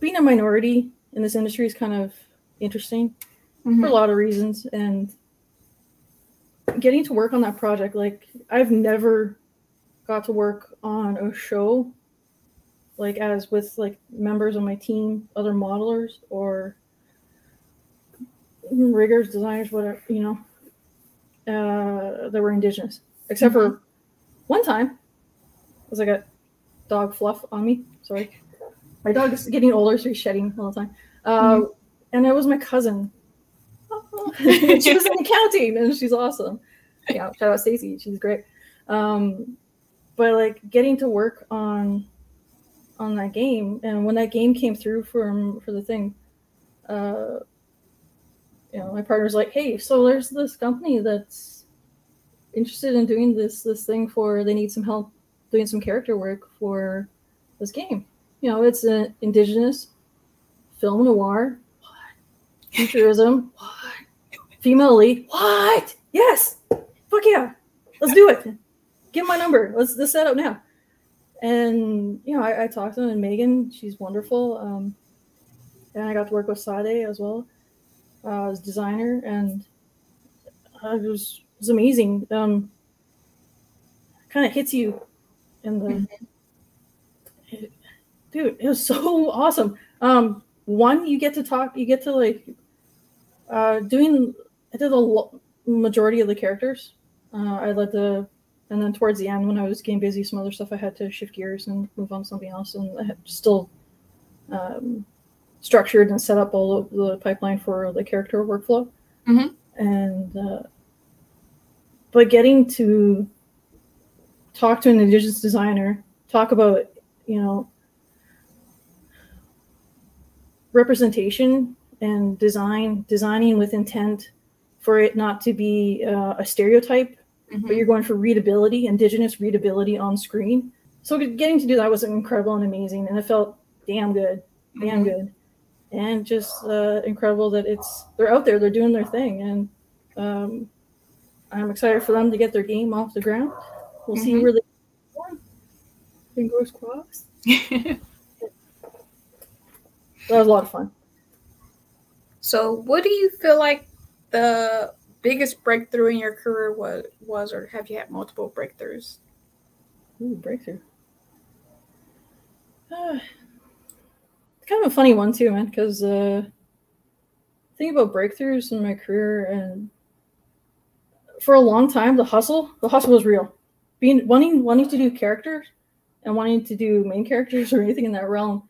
being a minority in this industry is kind of interesting for a lot of reasons, and getting to work on that project, like I've never got to work on a show like as with like members of my team, other modelers or riggers, designers, whatever you know, uh, that were indigenous, except for one time, because I got dog fluff on me. Sorry, my dog is getting older, so he's shedding all the time. Uh, And it was my cousin. she was in accounting, and she's awesome. Yeah, shout out Stacy, she's great. Um, but like getting to work on on that game, and when that game came through from for the thing, uh, you know, my partner's like, "Hey, so there's this company that's interested in doing this this thing for they need some help doing some character work for this game. You know, it's an indigenous film noir, futurism, female lead. What? Yes. Fuck yeah. Let's do it. Give my number. Let's let's set up now. And you know, I, I talked to them and Megan, she's wonderful. Um, and I got to work with Sade as well uh, as designer, and uh, it was it was amazing. Um, kind of hits you in the it- dude. It was so awesome. Um, one, you get to talk. You get to like uh, doing. I did a lo- majority of the characters. Uh, I led the And then towards the end, when I was getting busy, some other stuff, I had to shift gears and move on to something else. And I had still um, structured and set up all of the pipeline for the character workflow. Mhm. And uh, but getting to talk to an indigenous designer, talk about you know representation and design, designing with intent for it not to be uh, a stereotype, Mhm. but you're going for readability, indigenous readability on screen. So getting to do that was incredible and amazing, and it felt damn good, damn Mhm. good, and just uh, incredible that it's they're out there, they're doing their thing, and um, I'm excited for them to get their game off the ground. We'll see Mhm. where they go. Fingers crossed. That was a lot of fun. so, what do you feel like the biggest breakthrough in your career was, was or have you had multiple breakthroughs? Ooh, breakthrough. Uh, kind of a funny one too, man. Because uh, think about breakthroughs in my career, and for a long time, the hustle, the hustle was real. Being wanting wanting to do characters and wanting to do main characters or anything in that realm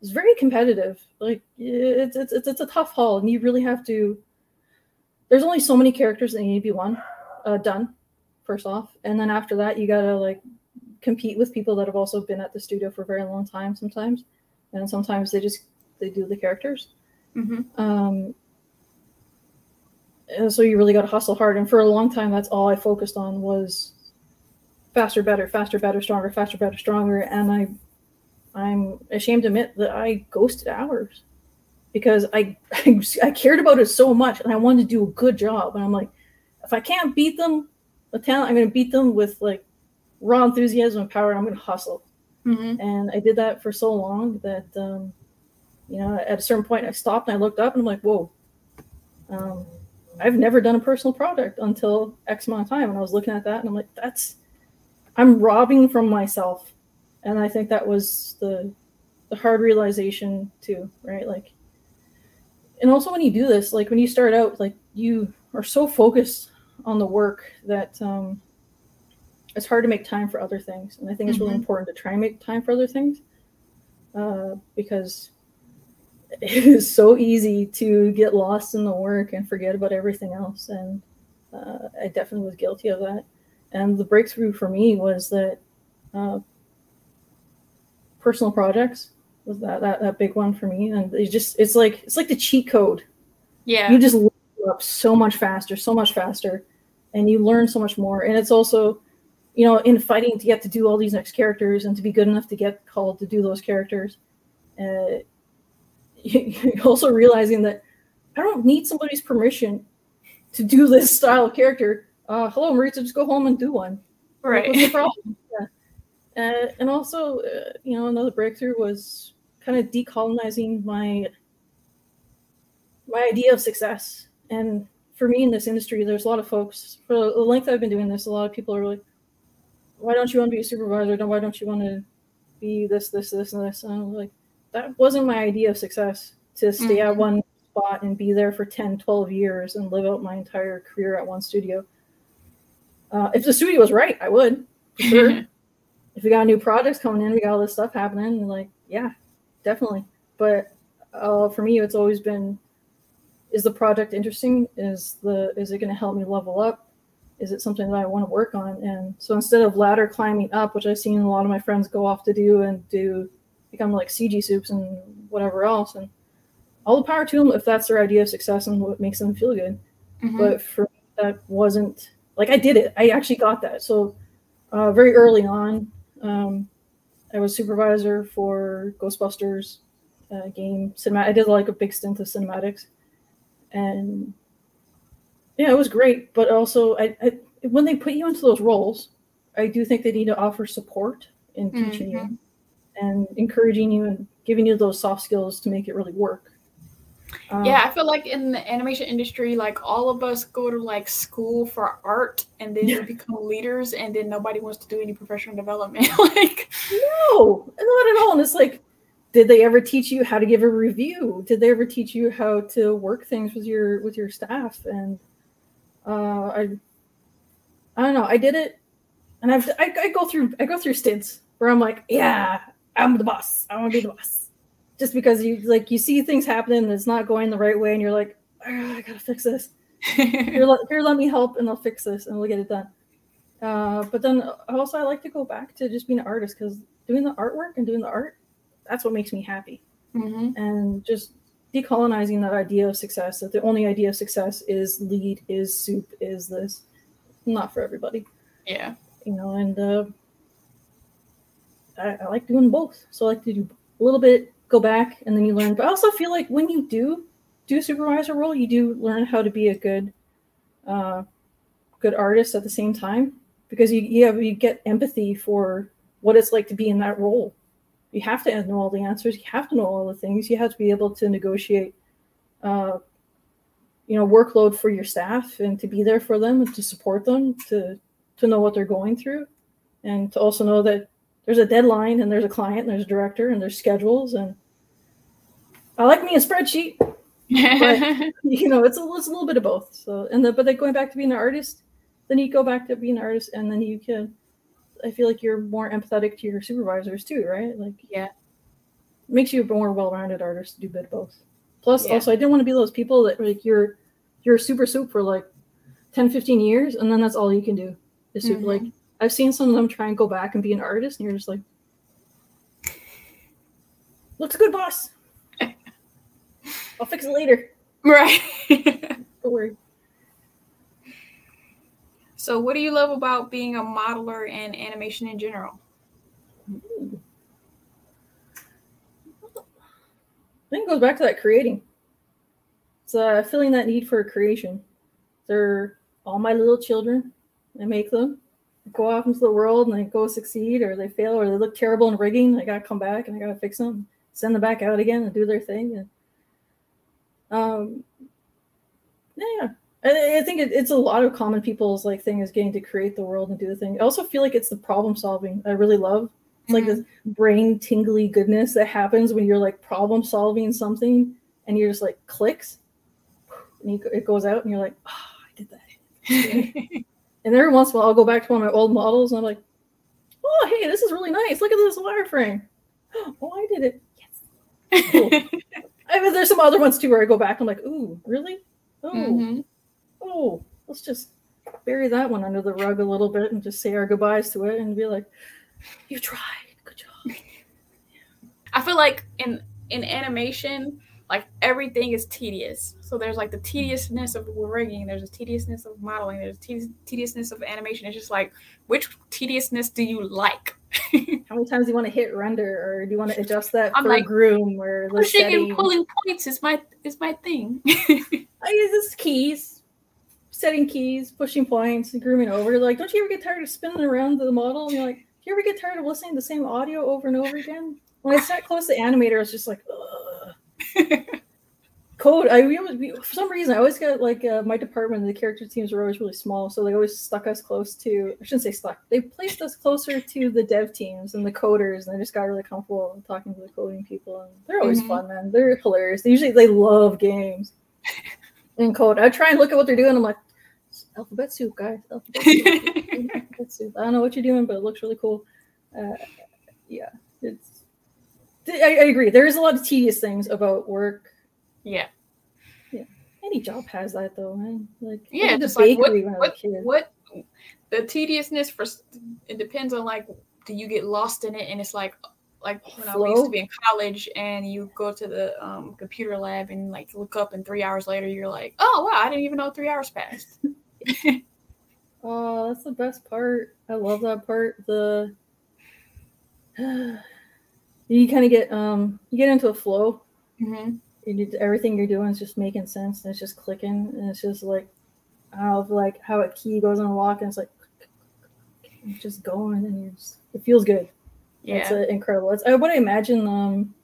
is very competitive. Like it's it's it's, it's a tough haul, and you really have to. There's only so many characters that need to be one, uh, done. First off, and then after that, you gotta like compete with people that have also been at the studio for a very long time sometimes and sometimes they just they do the characters. Mm-hmm. um and so you really got to hustle hard. And for a long time that's all i focused on was faster better faster better stronger faster better stronger. And i i'm ashamed to admit that i ghosted hours because i i cared about it so much and i wanted to do a good job. And i'm like if i can't beat them with talent i'm going to beat them with like raw enthusiasm and power and i'm going to hustle Mm-hmm. and I did that for so long that um, you know at a certain point I stopped and I looked up and I'm like, whoa, um, I've never done a personal project until X amount of time, and I was looking at that and I'm like, that's I'm robbing from myself, and I think that was the the hard realization too, right? Like, and also when you do this, like when you start out, like you are so focused on the work that um, it's hard to make time for other things and i think it's really Mhm. important to try and make time for other things uh, because it is so easy to get lost in the work and forget about everything else and uh, i definitely was guilty of that and the breakthrough for me was that uh, personal projects was that, that that big one for me and it's just it's like it's like the cheat code Yeah. you just up so much faster, so much faster, and you learn so much more. And it's also, you know, in fighting to get to do all these next characters and to be good enough to get called to do those characters, uh, you're also realizing that I don't need somebody's permission to do this style of character. Uh, hello, Maritza, just go home and do one. Like, what's the problem? Yeah. Uh, and also, uh, you know, another breakthrough was kind of decolonizing my my idea of success. And for me in this industry, there's a lot of folks for the length I've been doing this. A lot of people are like, "Why don't you want to be a supervisor? Why don't you want to be this, this, this, and this?" And I'm like, that wasn't my idea of success to stay at Mhm. one spot and be there for 10, 12 years and live out my entire career at one studio. Uh, if the studio was right, I would sure. if we got new projects coming in, we got all this stuff happening, like, yeah, definitely. But uh, for me, it's always been: is the project interesting? Is the is it going to help me level up? Is it something that I want to work on? And so instead of ladder climbing up, which I've seen a lot of my friends go off to do and do become like CG soups and whatever else, and all the power to them if that's their idea of success and what makes them feel good Mhm. but for me, that wasn't like I did it. I actually got that. So uh, very early on, um, I was supervisor for Ghostbusters uh, game cinema. I did like a big stint of cinematics, and yeah, it was great. But also, I, I when they put you into those roles, I do think they need to offer support in teaching you and encouraging you and giving you those soft skills to make it really work. Um, yeah, I feel like in the animation industry, like all of us go to like school for art and then Yeah. become leaders and then nobody wants to do any professional development. like No, not at all. And it's like, did they ever teach you how to give a review? Did they ever teach you how to work things with your with your staff? And uh, I, I don't know. I did it and I've I, I go through I go through stints where I'm like, yeah, I'm the boss. I want to be the boss. Just because you like you see things happening and it's not going the right way, and you're like, "Ah, I gotta fix this. here, let, here, let me help, and I'll fix this, and we'll get it done. Uh, but then also, I like to go back to just being an artist because doing the artwork and doing the art, that's what makes me happy. hmm And just decolonizing that idea of success that the only idea of success is lead, is soup, is this. Not for everybody Yeah. you know, and uh, I, I like doing both. So I like to do a little bit, go back, and then you learn. But I also feel like when you do do a supervisor role, you do learn how to be a good, uh, good artist at the same time because you you have you get empathy for what it's like to be in that role. You have to know all the answers. You have to know all the things. You have to be able to negotiate. Uh, you know, workload for your staff and to be there for them and to support them to to know what they're going through and to also know that there's a deadline and there's a client and there's a director and there's schedules and I like me a spreadsheet. You know, it's a, it's a little bit of both. So and the, but then going back to being an artist, then you go back to being an artist and then you can I feel like you're more empathetic to your supervisors too, right? Like yeah. makes you a more well-rounded artist to do bit both. Plus, Yeah. also, I didn't want to be those people that like you're you're super soup for like 10, 15 years, and then that's all you can do is soup. Mhm. Like I've seen some of them try and go back and be an artist, and you're just like, looks good, boss. I'll fix it later. Right. Don't worry. So, what do you love about being a modeler and animation in general? I think it goes back to that creating. It's uh, feeling that need for creation. They're all my little children. I make them They go off into the world and they go succeed or they fail or they look terrible in rigging. I gotta come back and I gotta fix them, send them back out again and do their thing. And um, yeah, I, I think it, it's a lot of common people's like thing is getting to create the world and do the thing. I also feel like it's the problem solving I really love. It's like this brain tingly goodness that happens when you're like problem solving something and you're just like clicks and you, it goes out and you're like, oh, I did that. And every once in a while, I'll go back to one of my old models and I'm like, oh, hey, this is really nice. Look at this wireframe. Oh, I did it. Yes. Cool. I mean, there's some other ones too where I go back. I'm like, ooh, really? Oh, Mhm. Oh, let's just bury that one under the rug a little bit and just say our goodbyes to it and be like, you tried. Good job. I feel like in in animation, like everything is tedious. So there's like the tediousness of rigging, there's a tediousness of modeling, there's te- tediousness of animation. It's just like which tediousness do you like? How many times do you want to hit render or do you want to adjust that I'm for like, groom or Pushing and pulling points is my is my thing. I use this keys, setting keys, pushing points, and grooming over. Like, don't you ever get tired of spinning around the model? And you're like, do you ever get tired of listening to the same audio over and over again? When I sat close to the animator, I was just like, Ugh. code. I we always, we, for some reason I always got like uh, my department. The character teams were always really small, so they always stuck us close to. I shouldn't say stuck. They placed us closer to the dev teams and the coders, and I just got really comfortable talking to the coding people. And they're always Mhm. fun, man. They're hilarious. They usually they love games and code. I try and look at what they're doing. I'm like, "It's alphabet soup, guys. Alphabet soup. alphabet soup. I don't know what you're doing, but it looks really cool. Uh, yeah, it's. I, I agree. There is a lot of tedious things about work. yeah. Yeah. Any job has that though, man. Like Yeah, just like what, bakery when I was a what, kid. what the tediousness for it depends on like do you get lost in it and it's like like when I used to be in college and you go to the um, computer lab and like look up and three hours later you're like oh wow I didn't even know three hours passed. Oh, that's the best part. I love that part. The you kind of get um you get into a flow. hmm You do, everything you're doing is just making sense and it's just clicking and it's just like how like how a key goes on a lock and it's like it's just going and you're just it feels good. It's Yeah. uh, incredible. It's I would imagine. Um,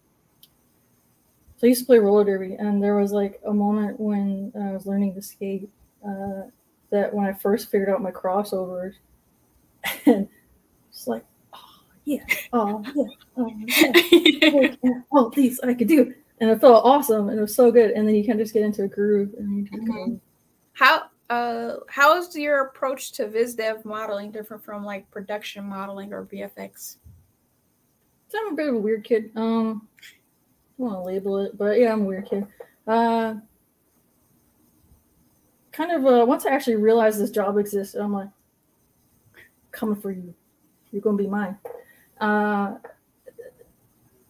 so I used to play roller derby, and there was like a moment when I was learning to skate. Uh, that when I first figured out my crossovers, and it's like, oh yeah, oh yeah, oh yeah, oh, yeah, all these I could do, and it felt awesome, and it was so good. And then you kind of just get into a groove, and you just go, How uh, how is your approach to viz dev modeling different from like production modeling or VFX? So I'm a bit of a weird kid. Um, I want to label it, but yeah, I'm a weird kid. Uh, kind of uh, once I actually realized this job existed, I'm like, coming for you. You're gonna be mine. Uh,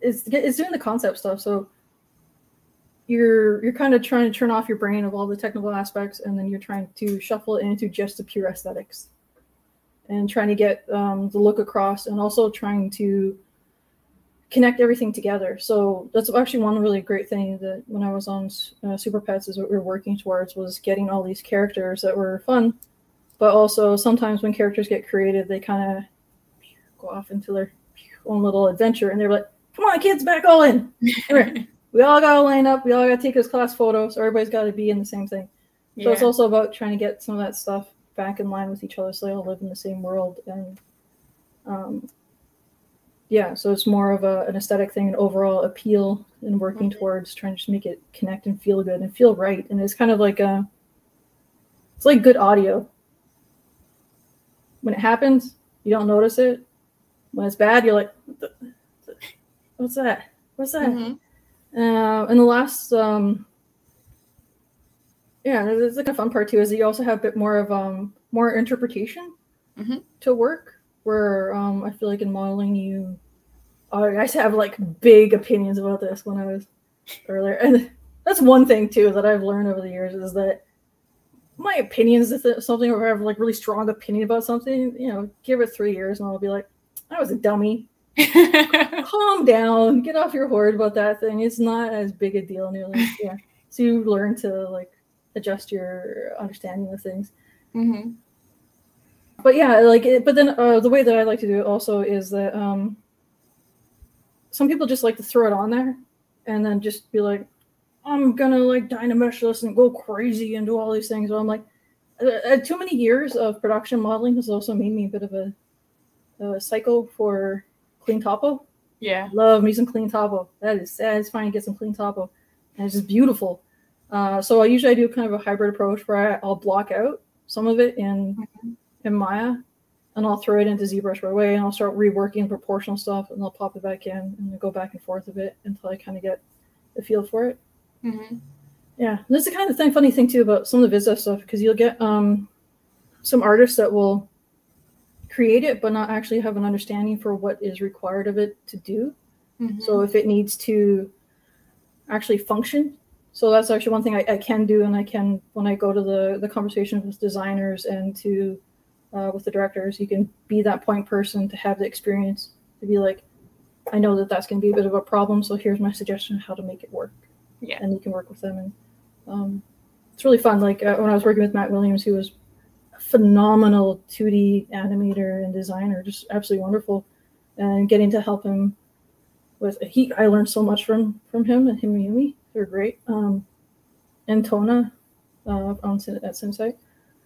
it's it's doing the concept stuff. So you're you're kind of trying to turn off your brain of all the technical aspects, and then you're trying to shuffle it into just the pure aesthetics, and trying to get um, the look across, and also trying to connect everything together. So that's actually one really great thing that when I was on uh, Super Pets is what we were working towards was getting all these characters that were fun, but also sometimes when characters get created, they kind of go off into their own little adventure, and they're like, "Come on, kids, back all in. we all got to line up. We all got to take this class photo. So everybody's got to be in the same thing. Yeah. So it's also about trying to get some of that stuff back in line with each other, so they all live in the same world and." Um, yeah, so it's more of a, an aesthetic thing, an overall appeal, and working mm-hmm. towards trying to just make it connect and feel good and feel right. And it's kind of like a, it's like good audio. When it happens, you don't notice it. When it's bad, you're like, "What's that? What's that?" Mm-hmm. Uh, and the last, um, yeah, it's like a fun part too is that you also have a bit more of um more interpretation mm-hmm. to work where um, I feel like in modeling you I used to have like big opinions about this when I was earlier. And that's one thing too that I've learned over the years is that my opinions is something or I have like really strong opinion about something, you know, give it three years and I'll be like, I was a dummy. Calm down, get off your horse about that thing. It's not as big a deal nearly. Yeah. So you learn to like adjust your understanding of things. Mm-hmm but yeah, like, but then uh, the way that I like to do it also is that um, some people just like to throw it on there and then just be like, I'm gonna like dynamesh this and go crazy and do all these things. But I'm like, uh, uh, too many years of production modeling has also made me a bit of a, a psycho for clean topo. Yeah, love me some clean topo. That is satisfying to get some clean topo, and it's just beautiful. Uh, so I usually I do kind of a hybrid approach where I, will block out some of it and. mm-hmm in Maya, and I'll throw it into ZBrush right away, and I'll start reworking proportional stuff, and I'll pop it back in, and I'll go back and forth a bit until I kind of get the feel for it. Mm-hmm. Yeah, that's the kind of thing, funny thing too about some of the Vizdev stuff because you'll get um, some artists that will create it but not actually have an understanding for what is required of it to do. Mm-hmm. So if it needs to actually function, so that's actually one thing I, I, can do, and I can when I go to the the conversations with designers and to uh, with the directors. You can be that point person to have the experience to be like, I know that that's going to be a bit of a problem, so here's my suggestion how to make it work. Yeah, and you can work with them, and um, it's really fun. Like uh, when I was working with Matt Williams, who was a phenomenal 2D animator and designer, just absolutely wonderful, and getting to help him with he, I learned so much from from him and him and Yumi. They're great. Um, and Tona uh, on at Cinesite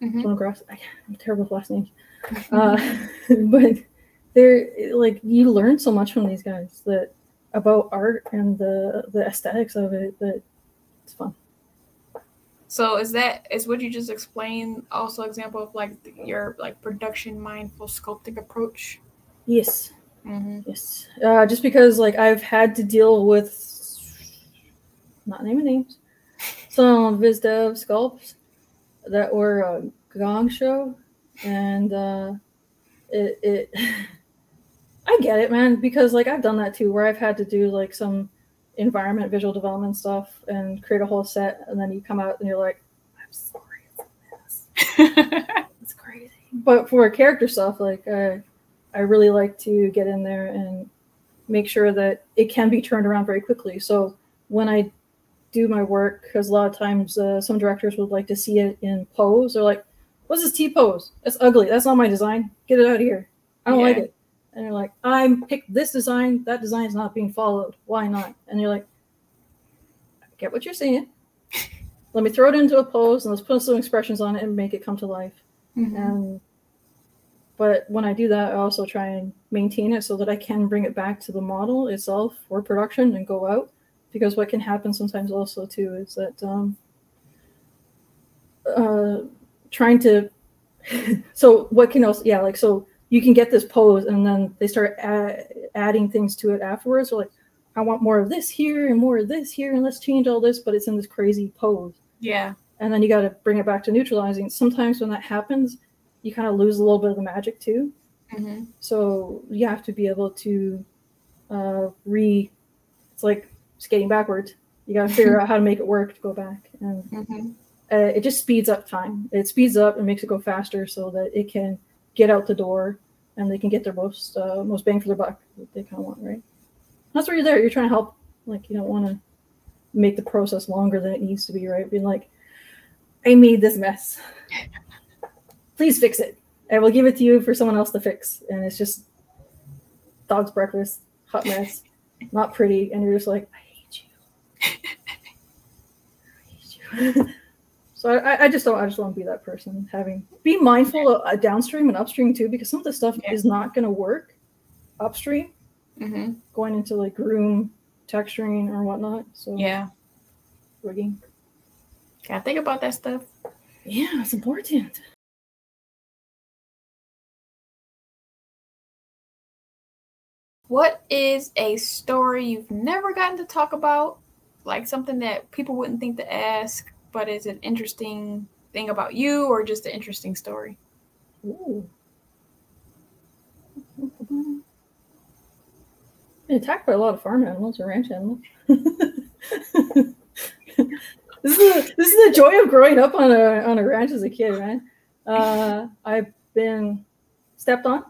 mm-hmm. I, am terrible with last names. Uh, but they're like you learn so much from these guys that about art and the the aesthetics of it that it's fun. So is that is what you just explained also example of like your like production mindful sculpting approach? Yes. Mm-hmm. Yes. Uh, just because like I've had to deal with not naming names some VizDev sculpts that were a Gong show, and uh, it it I get it, man, because like I've done that too, where I've had to do like some environment visual development stuff and create a whole set, and then you come out and you're like, I'm sorry this. it's crazy. But for character stuff, like I, I really like to get in there and make sure that it can be turned around very quickly. So when I do my work because a lot of times uh, some directors would like to see it in pose. They're like, "What's this T pose? That's ugly. That's not my design. Get it out of here. I don't yeah. like it." And they're like, "I picked this design. That design is not being followed. Why not?" And you're like, "I get what you're saying. Let me throw it into a pose and let's put some expressions on it and make it come to life." Mm-hmm. And but when I do that, I also try and maintain it so that I can bring it back to the model itself for production and go out because what can happen sometimes also too is that um, uh, trying to. so what can also Yeah, like so you can get this pose, and then they start add, adding things to it afterwards. So like, I want more of this here and more of this here, and let's change all this, but it's in this crazy pose. Yeah. And then you got to bring it back to neutralizing. Sometimes when that happens, you kind of lose a little bit of the magic too. Mm-hmm. So you have to be able to uh, re. It's like skating backwards. You got to figure out how to make it work to go back, and Mm-hmm. uh, it just speeds up time. It speeds up and makes it go faster, so that it can get out the door and they can get their most uh, most bang for their buck. That they kind of want, right? That's where you're there. You're trying to help. Like you don't want to make the process longer than it needs to be, right? Being like, I made this mess. Please fix it. I will give it to you for someone else to fix. And it's just dog's breakfast, hot mess, not pretty, and you're just like, I hate you. I hate you. so I, I just don't. I just want to be that person. Having be mindful of uh, downstream and upstream too, because some of the stuff Yeah. is not going to work upstream, Mm-hmm. going into like groom texturing or whatnot. So Yeah. rigging. Gotta think about that stuff. Yeah, it's important. What is a story you've never gotten to talk about? Like something that people wouldn't think to ask, but is an interesting thing about you or just an interesting story? Ooh. Been attacked by a lot of farm animals or ranch animals. this is the, this is the joy of growing up on a on a ranch as a kid, man. Uh, I've been stepped on.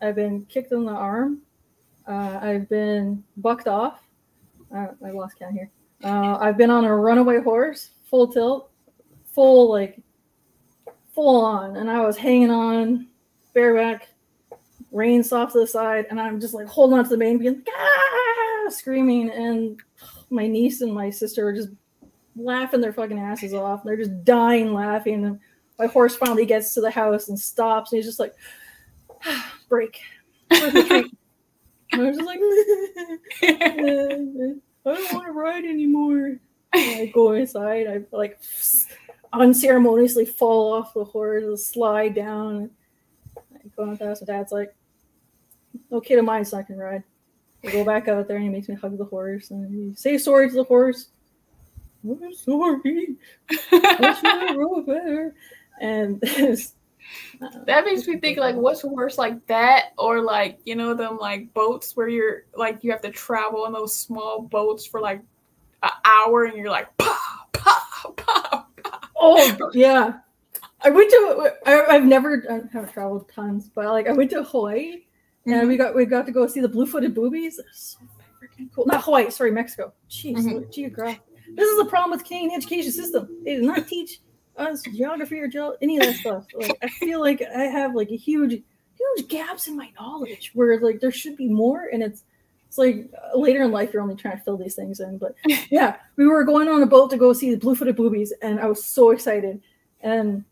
I've been kicked in the arm. Uh, I've been bucked off. Uh, I lost count here. Uh, I've been on a runaway horse, full tilt, full like full on, and I was hanging on bareback, reins off to the side, and I'm just like holding on to the mane, being like, ah, screaming, and my niece and my sister are just laughing their fucking asses off. They're just dying laughing, and my horse finally gets to the house and stops, and he's just like, ah, break. break. And I was just like, I don't want to ride anymore. And I go inside. I like unceremoniously fall off the horse, and slide down. I go into the house. My dad's like, "No kid of mine's not gonna ride." I go back out there and he makes me hug the horse and he say sorry to the horse. I'm sorry. I should have rode better. And That makes me think like what's worse like that or like you know them like boats where you're like you have to travel in those small boats for like an hour and you're like pa pa pa. Oh yeah, I went to. I, I've never I haven't traveled tons, but like I went to Hawaii and we got we got to go see the blue-footed boobies. So freaking cool. Not Hawaii, sorry, Mexico. Jeez, Mhm. geography. This is the problem with Canadian education system. They do not teach us geography or geo- any of that stuff. Like I feel like I have like a huge, huge gaps in my knowledge where like there should be more, and it's it's like uh, later in life you're only trying to fill these things in. But yeah, we were going on a boat to go see the blue-footed boobies, and I was so excited. And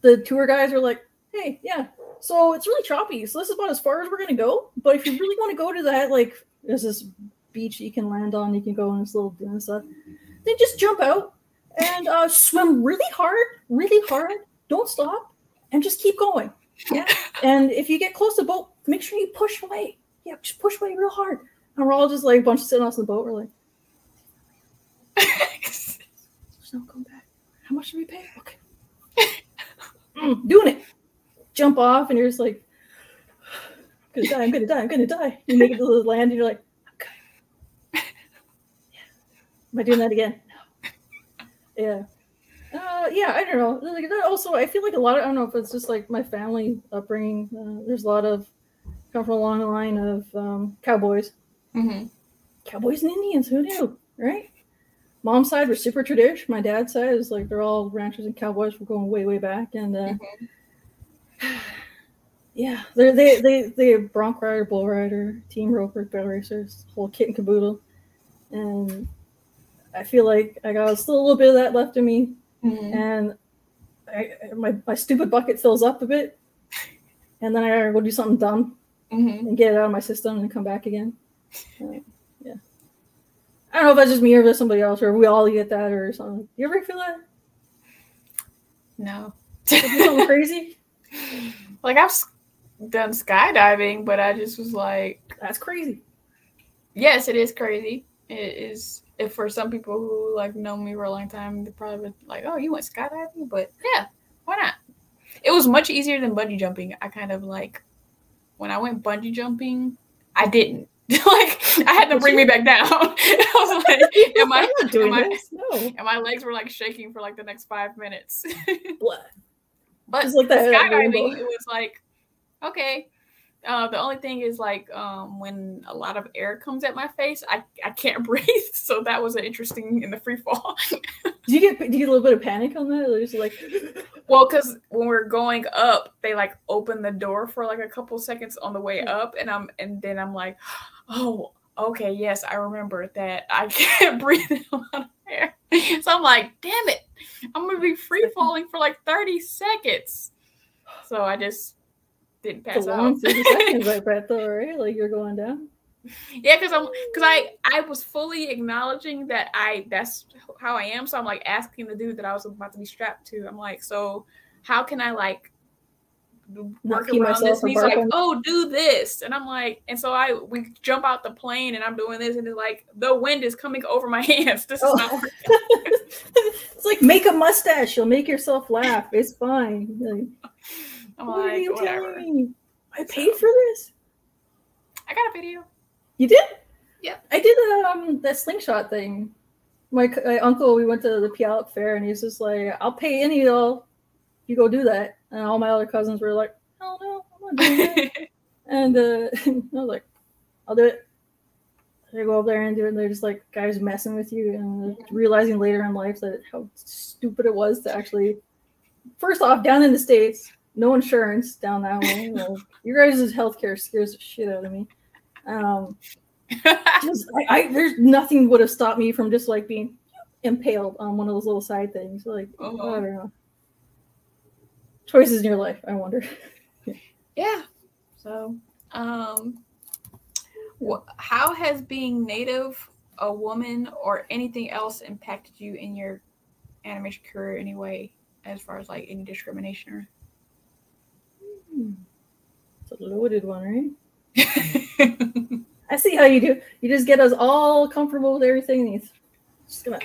the tour guys were like, "Hey, yeah, so it's really choppy. So this is about as far as we're gonna go. But if you really want to go to that, like, there's this beach you can land on. You can go on this little dune and stuff. Then just jump out and uh, swim really hard, really hard. Don't stop, and just keep going. Yeah. and if you get close to the boat, make sure you push away. Yeah, just push away real hard. And we're all just like a bunch of sitting on the boat. We're like, there's no come back. How much do we pay? Okay. Mm, doing it. Jump off, and you're just like, I'm gonna die, I'm gonna die, I'm gonna die. You make it to the land, and you're like, okay. Yeah. Am I doing that again? Yeah. Uh, yeah, I don't know. Like that also, I feel like a lot of I don't know if it's just like my family upbringing. Uh, there's a lot of come from a long line of um, cowboys, hmm cowboys and Indians. Who knew, right? Mom's side was super traditional. My dad's side is like they're all ranchers and cowboys. We're going way, way back, and uh, yeah, they're they they they bronc rider, bull rider, team roper, barrel racers, whole kit and caboodle, and I feel like I got still a little bit of that left in me, hmm and I, my my stupid bucket fills up a bit, and then I gotta go do something dumb hmm and get it out of my system and come back again. Yeah. I don't know if that's just me or if that's somebody else, or we all get that or something. You ever feel that? No. Something crazy? Like I've done skydiving, but I just was like, That's crazy. yes, it is crazy. It is. If for some people who like know me for a long time, they probably would like, oh, you went skydiving, but yeah, why not? It was much easier than bungee jumping. I kind of like when I went bungee jumping, I didn't. like I had to bring me back down. I was like, and my, I'm not doing am I- this. No. and my legs were like shaking for like the next five minutes. What? But Just like skydiving, it was like, okay. Uh, the only thing is like um, when a lot of air comes at my face, I, I can't breathe. So that was an interesting in the free fall. Do you get do you get a little bit of panic on that? Or just like well, because when we're going up, they like open the door for like a couple seconds on the way up, and I'm and then I'm like, oh, okay, yes, I remember that I can't breathe in a lot of air. So I'm like, damn it, I'm gonna be free falling for like 30 seconds. So I just didn't it's pass out. long 30 seconds, I bet though, right? Like you're going down. Yeah, because I'm because I I was fully acknowledging that I that's how I am. So I'm like asking the dude that I was about to be strapped to. I'm like, so how can I like work around this? And he's like, oh, do this, and I'm like, and so I we jump out the plane and I'm doing this, and it's like the wind is coming over my hands. This is Oh. not working. it's like make a mustache. You'll make yourself laugh. It's fine. Like, I'm what are like, you whatever. telling me? I paid for this. I got a video. You did? Yeah. I did um that slingshot thing. My, my uncle, we went to the Puyallup Fair, and he's just like, "I'll pay any of y'all. You go do that." And all my other cousins were like, "Hell no, I'm not doing that." and uh, I was like, "I'll do it." They go up there and do it, and they're just like guys messing with you, and realizing later in life that how stupid it was to actually. First off, down in the states, no insurance down that way. Like, your guys' healthcare scares the shit out of me. Um, just I, I there's nothing would have stopped me from just like being impaled on one of those little side things. Like I Uh-huh. don't know. Choices in your life, I wonder. yeah. So, um, wh- how has being Native, a woman, or anything else impacted you in your animation career anyway, as far as like any discrimination or? It's a loaded one, right? I see how you do. You just get us all comfortable with everything. And you just gonna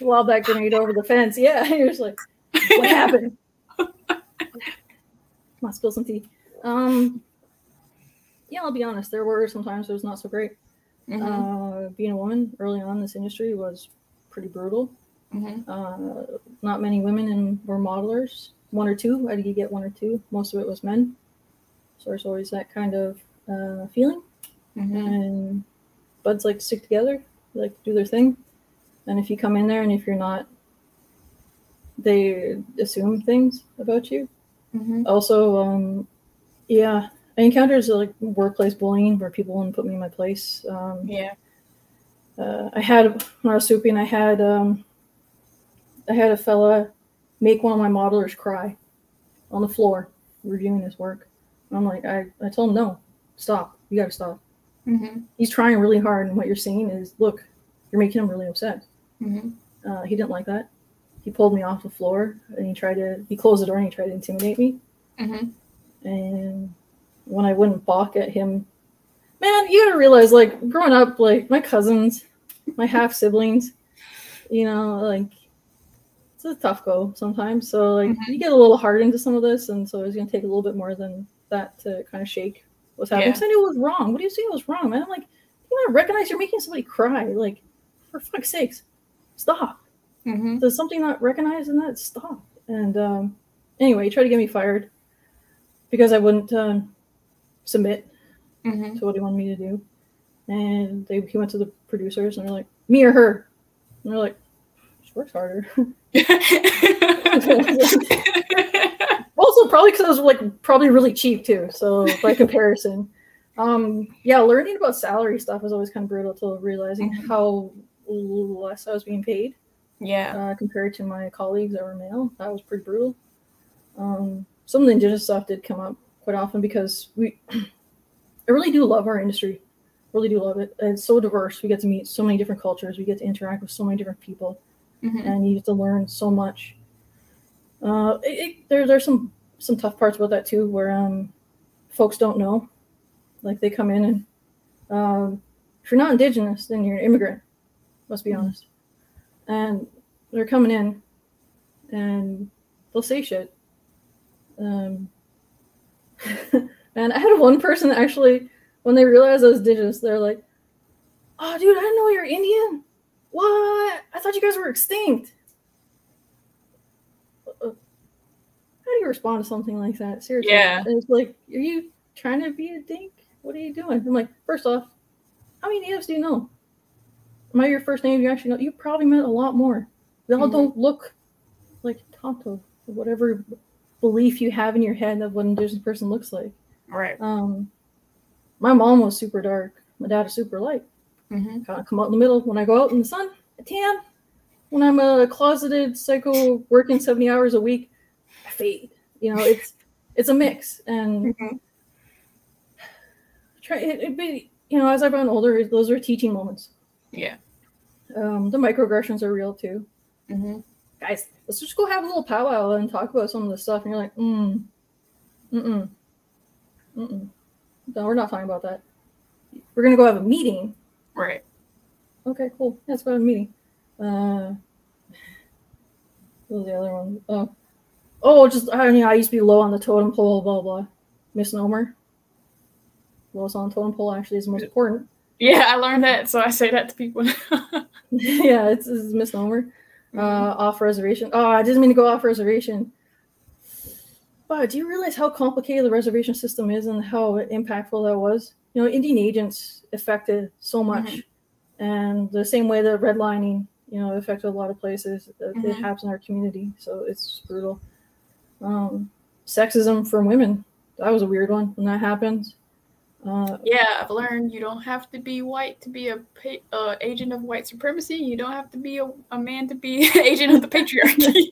lob that grenade over the fence. Yeah, you're just like, what happened? Come on, spill some tea. Um, yeah, I'll be honest. There were sometimes it was not so great. Mhm, Uh, being a woman early on in this industry was pretty brutal. mhm, Uh, not many women in, were modelers. One or two. I did get one or two. Most of it was men. So there's always that kind of uh, feeling. mhm. And buds like to stick together, they like to do their thing. And if you come in there and if you're not, they assume things about you. Mhm. Also, um, yeah, I encountered like workplace bullying where people wouldn't put me in my place. Um, Yeah. uh, I had when I was souping, I had um, I had a fella make one of my modelers cry on the floor reviewing his work. And I'm like, I, I told him no, stop, you got to stop. Mhm. He's trying really hard, and what you're saying is, look, you're making him really upset. Mhm. Uh, he didn't like that. He pulled me off the floor, and he tried to. He closed the door and he tried to intimidate me. Mhm. And when I wouldn't balk at him, man, you gotta realize, like, growing up, like, my cousins, my half siblings, you know, like, it's a tough go sometimes. So, like, Mhm. you get a little hard into some of this, and so it's gonna take a little bit more than that to kind of shake what's happening. Yeah. I knew it was wrong. What do you say was wrong, man? I'm like, you not recognize you're making somebody cry. Like, for fuck's sakes, stop. Mhm. Does something not recognize in that? Stop. And um, anyway, he tried to get me fired because I wouldn't um, submit Mhm. to what he wanted me to do. And they he went to the producers and they're like, me or her? And they're like, works harder. also, probably because I was like probably really cheap too. So by comparison, um, yeah, learning about salary stuff was always kind of brutal till realizing Mhm. how less I was being paid yeah. uh, compared to my colleagues that were male. That was pretty brutal. Um, some of the indigenous stuff did come up quite often because we, I really do love our industry. Really do love it. It's so diverse. We get to meet so many different cultures. We get to interact with so many different people, Mhm. and you get to learn so much. Uh, it, it, there there's some some tough parts about that too, where um, folks don't know, like they come in and um, if you're not indigenous, then you're an immigrant. Let's be Mhm. honest. And they're coming in, and they'll say shit. Um, and I had one person actually, when they realized I was indigenous, they're like, "Oh, dude, I didn't know you're Indian. What? I thought you guys were extinct." How do you respond to something like that? Seriously, Yeah. And it's like, are you trying to be a dink? What are you doing? I'm like, first off, how many natives do you know? Am I your first name you actually know? You probably met a lot more. They all Mhm. don't look like Tonto, or whatever belief you have in your head of what an indigenous person looks like. Right. Um, my mom was super dark. My dad is super light. Mm-hmm. Kind of come out in the middle. When I go out in the sun, I tan. When I'm a closeted psycho working 70 hours a week, I fade. You know, it's it's a mix. And Mhm. try it, it be you know, as I've gotten older, those are teaching moments. Yeah. Um, the microaggressions are real too. Mm-hmm. Guys, let's just go have a little powwow and talk about some of this stuff. And you're like, mm, mm-mm, mm-mm. No, we're not talking about that. We're gonna go have a meeting Right. Okay, cool. That's what I'm meaning. Uh, what was the other one? Oh, oh, just I mean, I used to be low on the totem pole. Blah blah. Misnomer. Lowest on the totem pole actually is the most important. Yeah, I learned that, so I say that to people. yeah, it's, it's misnomer. Uh, off reservation. Oh, I didn't mean to go off reservation. But do you realize how complicated the reservation system is and how impactful that was? You know, Indian agents affected so much, and the same way that redlining, you know, affected a lot of places. It, it happens in our community, so it's brutal. Um, sexism from women. That was a weird one when that happened. Uh, yeah, I've learned you don't have to be white to be a uh, agent of white supremacy. You don't have to be a, a man to be agent of the patriarchy.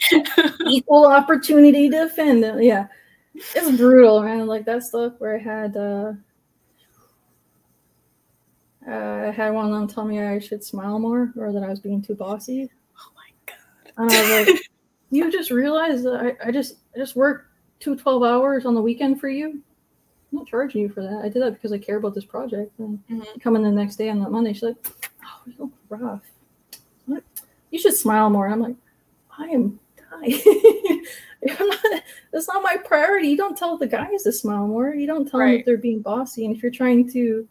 equal opportunity to offend. Yeah, it's brutal, man. Like that stuff where I had uh, uh, I had one of them tell me I should smile more or that I was being too bossy, oh my god. and I was like, "You just realized that I, I just I just worked two 12 hours on the weekend for you. I'm not charging you for that. I did that because I care about this project." And Mhm. coming the next day on that Monday, she's like, "Oh, you look rough. What? You should smile more." And I'm like, "I am dying. Not, that's not my priority. You don't tell the guys to smile more. You don't tell them Right. that they're being bossy. And if you're trying to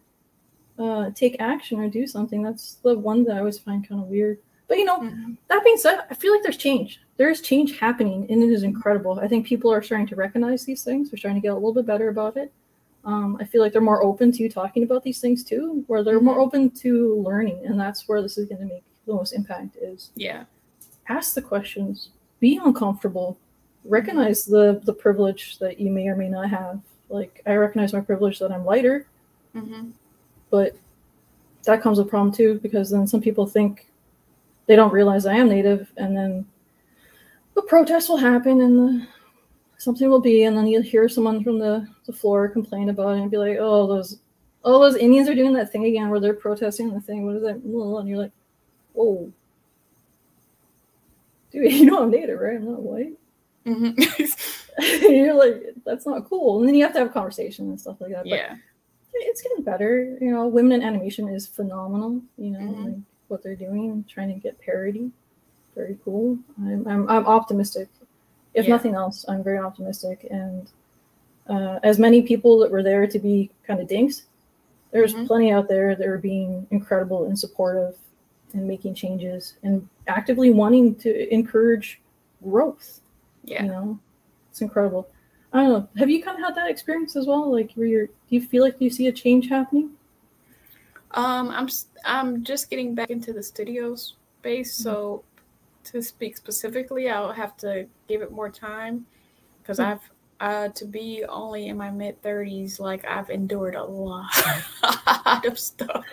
uh, take action or do something, that's the one that I always find kind of weird. But you know, Mhm. that being said, I feel like there's change. There is change happening, and it is incredible. I think people are starting to recognize these things. They're starting to get a little bit better about it. Um, I feel like they're more open to talking about these things too, where they're more open to learning, and that's where this is going to make the most impact. Is Yeah. ask the questions, be uncomfortable, recognize the the privilege that you may or may not have. Like I recognize my privilege that I'm lighter, hmm but that comes with a problem too because then some people think they don't realize I am native, and then the protest will happen and the something will be, and then you'll hear someone from the, the floor complain about it and be like, "Oh, those, oh, those Indians are doing that thing again where they're protesting the thing. What is that?" And you're like, "Whoa, dude, you know I'm native, right? I'm not white." hmm you're like, "That's not cool." And then you have to have a conversation and stuff like that. But yeah. It's getting better. You know, women in animation is phenomenal. You know, Mhm. like what they're doing, trying to get parity. Very cool. I'm I'm, I'm optimistic. If Yeah. nothing else, I'm very optimistic. And uh, as many people that were there to be kind of dinks, there's Mhm. plenty out there that are being incredible and supportive and making changes and actively wanting to encourage growth. Yeah. You know, it's incredible. I don't know. Have you kind of had that experience as well? Like, where you're, do you feel like you see a change happening? Um, I'm I'm just getting back into the studio space, so to speak specifically, I'll have to give it more time because Mhm. I've uh to be only in my mid thirties, like I've endured a lot of stuff.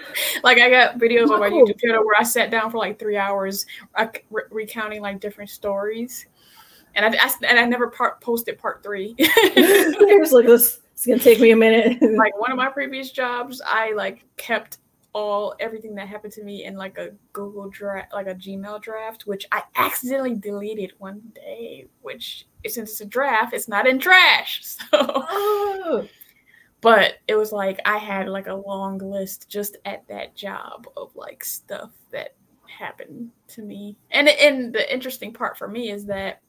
Like I got videos on my YouTube channel where I sat down for like three hours re- recounting like different stories, and I, I and I never part posted part three. Like this. It's gonna take me a minute. like one of my previous jobs, I like kept all everything that happened to me in like a Google draft, like a Gmail draft, which I accidentally deleted one day, which since it's a draft, it's not in trash. So, Oh, but it was like I had like a long list just at that job of like stuff that happened to me. And and the interesting part for me is that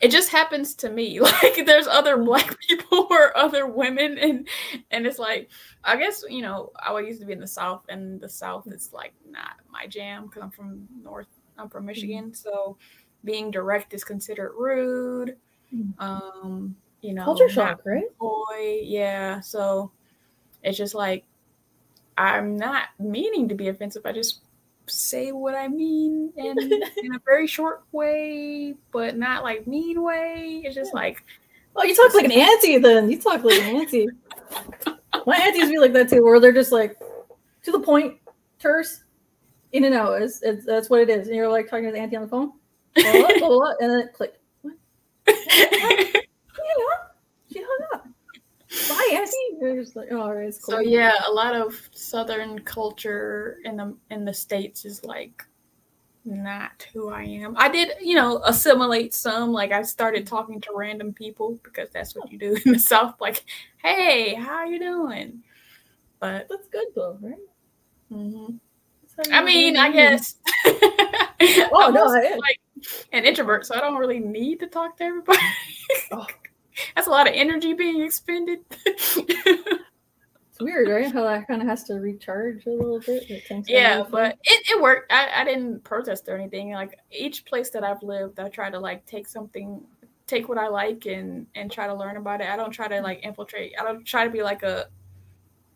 it just happens to me. Like there's other black people or other women and and it's like I guess, you know, I used to be in the south and the south is like not my jam cuz I'm from north I'm from Michigan, so being direct is considered rude. Mm. Um, you know, culture shock, right? boy, yeah. So it's just like I'm not meaning to be offensive. I just say what I mean in in a very short way, but not like mean way. It's just like Oh, you talk like an auntie then. You talk like an auntie. My aunties be like that too, where they're just like to the point, terse, in and out. It's, it's, that's what it is. And you're like talking to the auntie on the phone, blah, blah, blah, blah, and then click. What hung up. She hung up. Bye, auntie. You're just like, oh, it's cool. so yeah, a lot of southern culture in the in the states is like not who I am. I did, you know, assimilate some. Like I started talking to random people because that's what you do in the South. Like, hey, how you doing? But That's good though, right? mhm. I mean, I guess. Oh, no, like an introvert, so I don't really need to talk to everybody. Oh. That's a lot of energy being expended. It's weird, right? How that kind of has to recharge a little bit. It yeah, but it, it worked. I, I didn't protest or anything. Like each place that I've lived, I try to like take something, take what I like and and try to learn about it. I don't try to like infiltrate. I don't try to be like a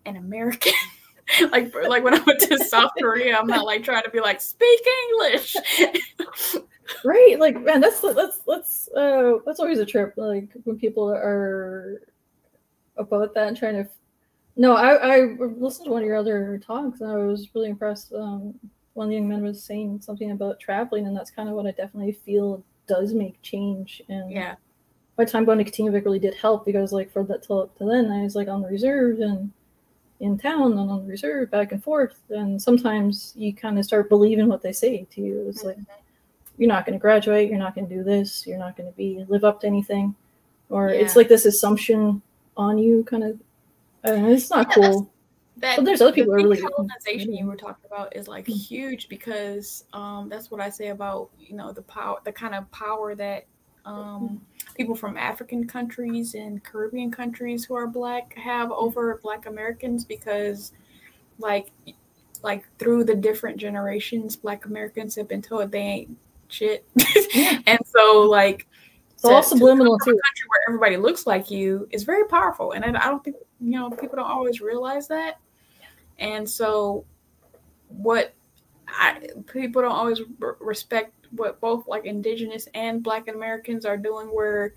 an American. like like when I went to South Korea, I'm not like trying to be like speak English. right like man that's that's that's uh that's always a trip like when people are about that and trying to no i i listened to one of your other talks and i was really impressed um one young man was saying something about traveling and that's kind of what i definitely feel does make change and yeah, my time going to Katimavik really did help because like for that till up to then I was like on the reserve and in town and on the reserve back and forth and sometimes you kind of start believing what they say to you. It's like you're not going to graduate, you're not going to do this, you're not going to be live up to anything, or it's like this assumption on you kind of. Know, it's not Yeah, cool. that But there's other people the who are really good. decolonization you were talking about is like Mm. huge because um that's what I say about you know the power the kind of power that um people from African countries and Caribbean countries who are black have over black Americans because like like through the different generations black Americans have been told they ain't shit and so like It's all to- to subliminal come too. country where everybody looks like you is very powerful, and I, I don't think you know people don't always realize that. And so, what I people don't always r- respect what both like Indigenous and Black Americans are doing. Where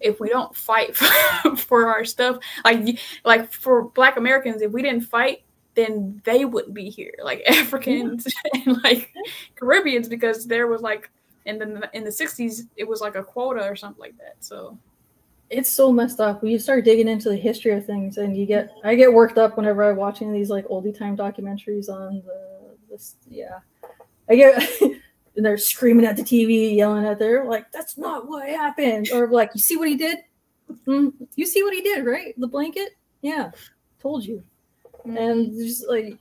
if we don't fight for our stuff, like like for Black Americans, if we didn't fight. Then they wouldn't be here, like Africans and like Caribbeans, because there was like in the in the sixties, it was like a quota or something like that. So it's so messed up. When you start digging into the history of things, and you get, I get worked up whenever I'm watching these like oldie time documentaries on the this. Yeah, I get, and they're screaming at the TV, yelling at their like, "That's not what happened," or like, "You see what he did? Mm, you see what he did, right? The blanket? Yeah, told you." And just like,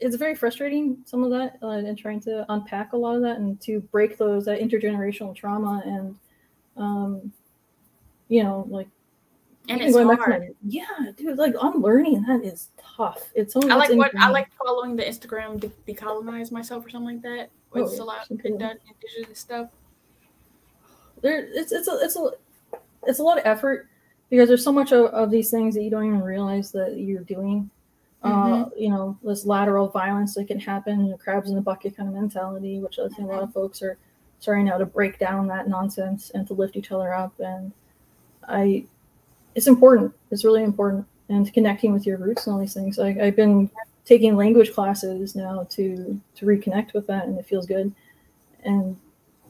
it's very frustrating some of that, uh, and trying to unpack a lot of that and to break those that intergenerational trauma and. um you know, like and it's going back to hard. yeah, dude, like unlearning that is tough. It's something I like what I like following the Instagram de- decolonize myself or something like that. Where Oh, it's yeah, a lot of indigenous stuff. there. It's it's a it's a it's a lot of effort because there's so much of, of these things that you don't even realize that you're doing. Uh, Mm-hmm. you know, this lateral violence that can happen, the crabs in the bucket kind of mentality, which I think a lot of folks are starting now to break down that nonsense and to lift each other up. And I, it's important. It's really important, and connecting with your roots and all these things. I, I've been taking language classes now to to reconnect with that, and it feels good. And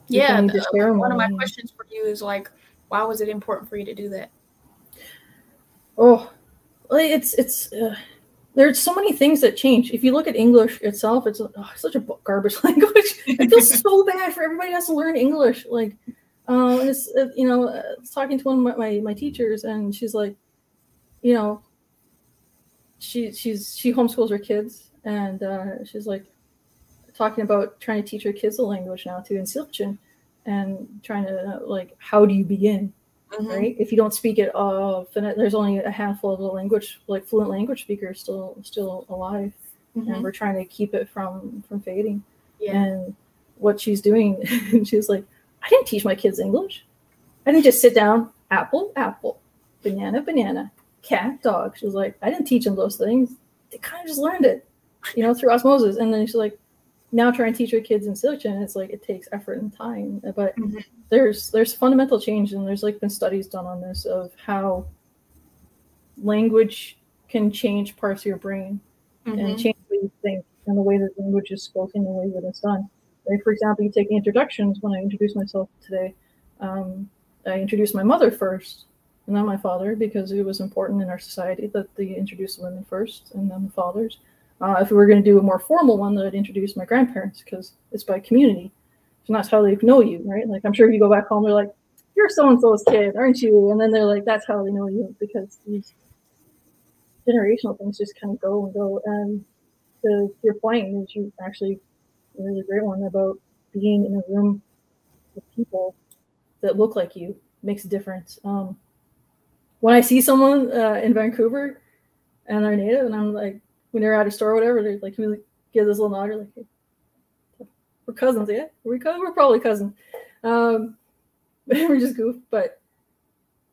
Yeah, the- one of my questions for you is like, why was it important for you to do that? Oh, it's it's uh, there's so many things that change. If you look at English itself, it's oh, such a garbage language. It feels so bad for everybody has to learn English. Like um, it's uh, you know, uh, talking to one of my, my, my teachers, and she's like, you know, she she's she homeschools her kids, and uh, she's like talking about trying to teach her kids the language now too in Silchen, and trying to like how do you begin, Mhm. right? If you don't speak it, uh, there's only a handful of the language like fluent language speakers still still alive, Mhm. and we're trying to keep it from from fading Yeah. and what she's doing she's like i didn't teach my kids english i didn't just sit down apple apple banana banana cat dog she was like i didn't teach them those things they kind of just learned it you know through osmosis and then she's like now try and teach your kids in silicon it's like it takes effort and time but Mhm. there's there's fundamental change and there's like been studies done on this of how language can change parts of your brain and Mhm. change the way you think and the way that language is spoken, the way that it's done. Like, for example, you take introductions. When I introduced myself today, um, I introduced my mother first, and then my father, because it was important in our society that they introduce the women first and then the fathers. Uh, if we were going to do a more formal one, that I'd introduce my grandparents because it's by community. And that's how they know you, right? Like, I'm sure if you go back home, they're like, you're so and so's kid, aren't you? And then they're like, that's how they know you because these generational things just kind of go and go. And the your point is you actually a really great one about being in a room with people that look like you makes a difference. Um, when I see someone uh, in Vancouver and they're native, and I'm like, when they're at a store or whatever, they're like, can we give this little nod, you're like, we're cousins, yeah, we co- we're probably cousins. Um, we just goof. But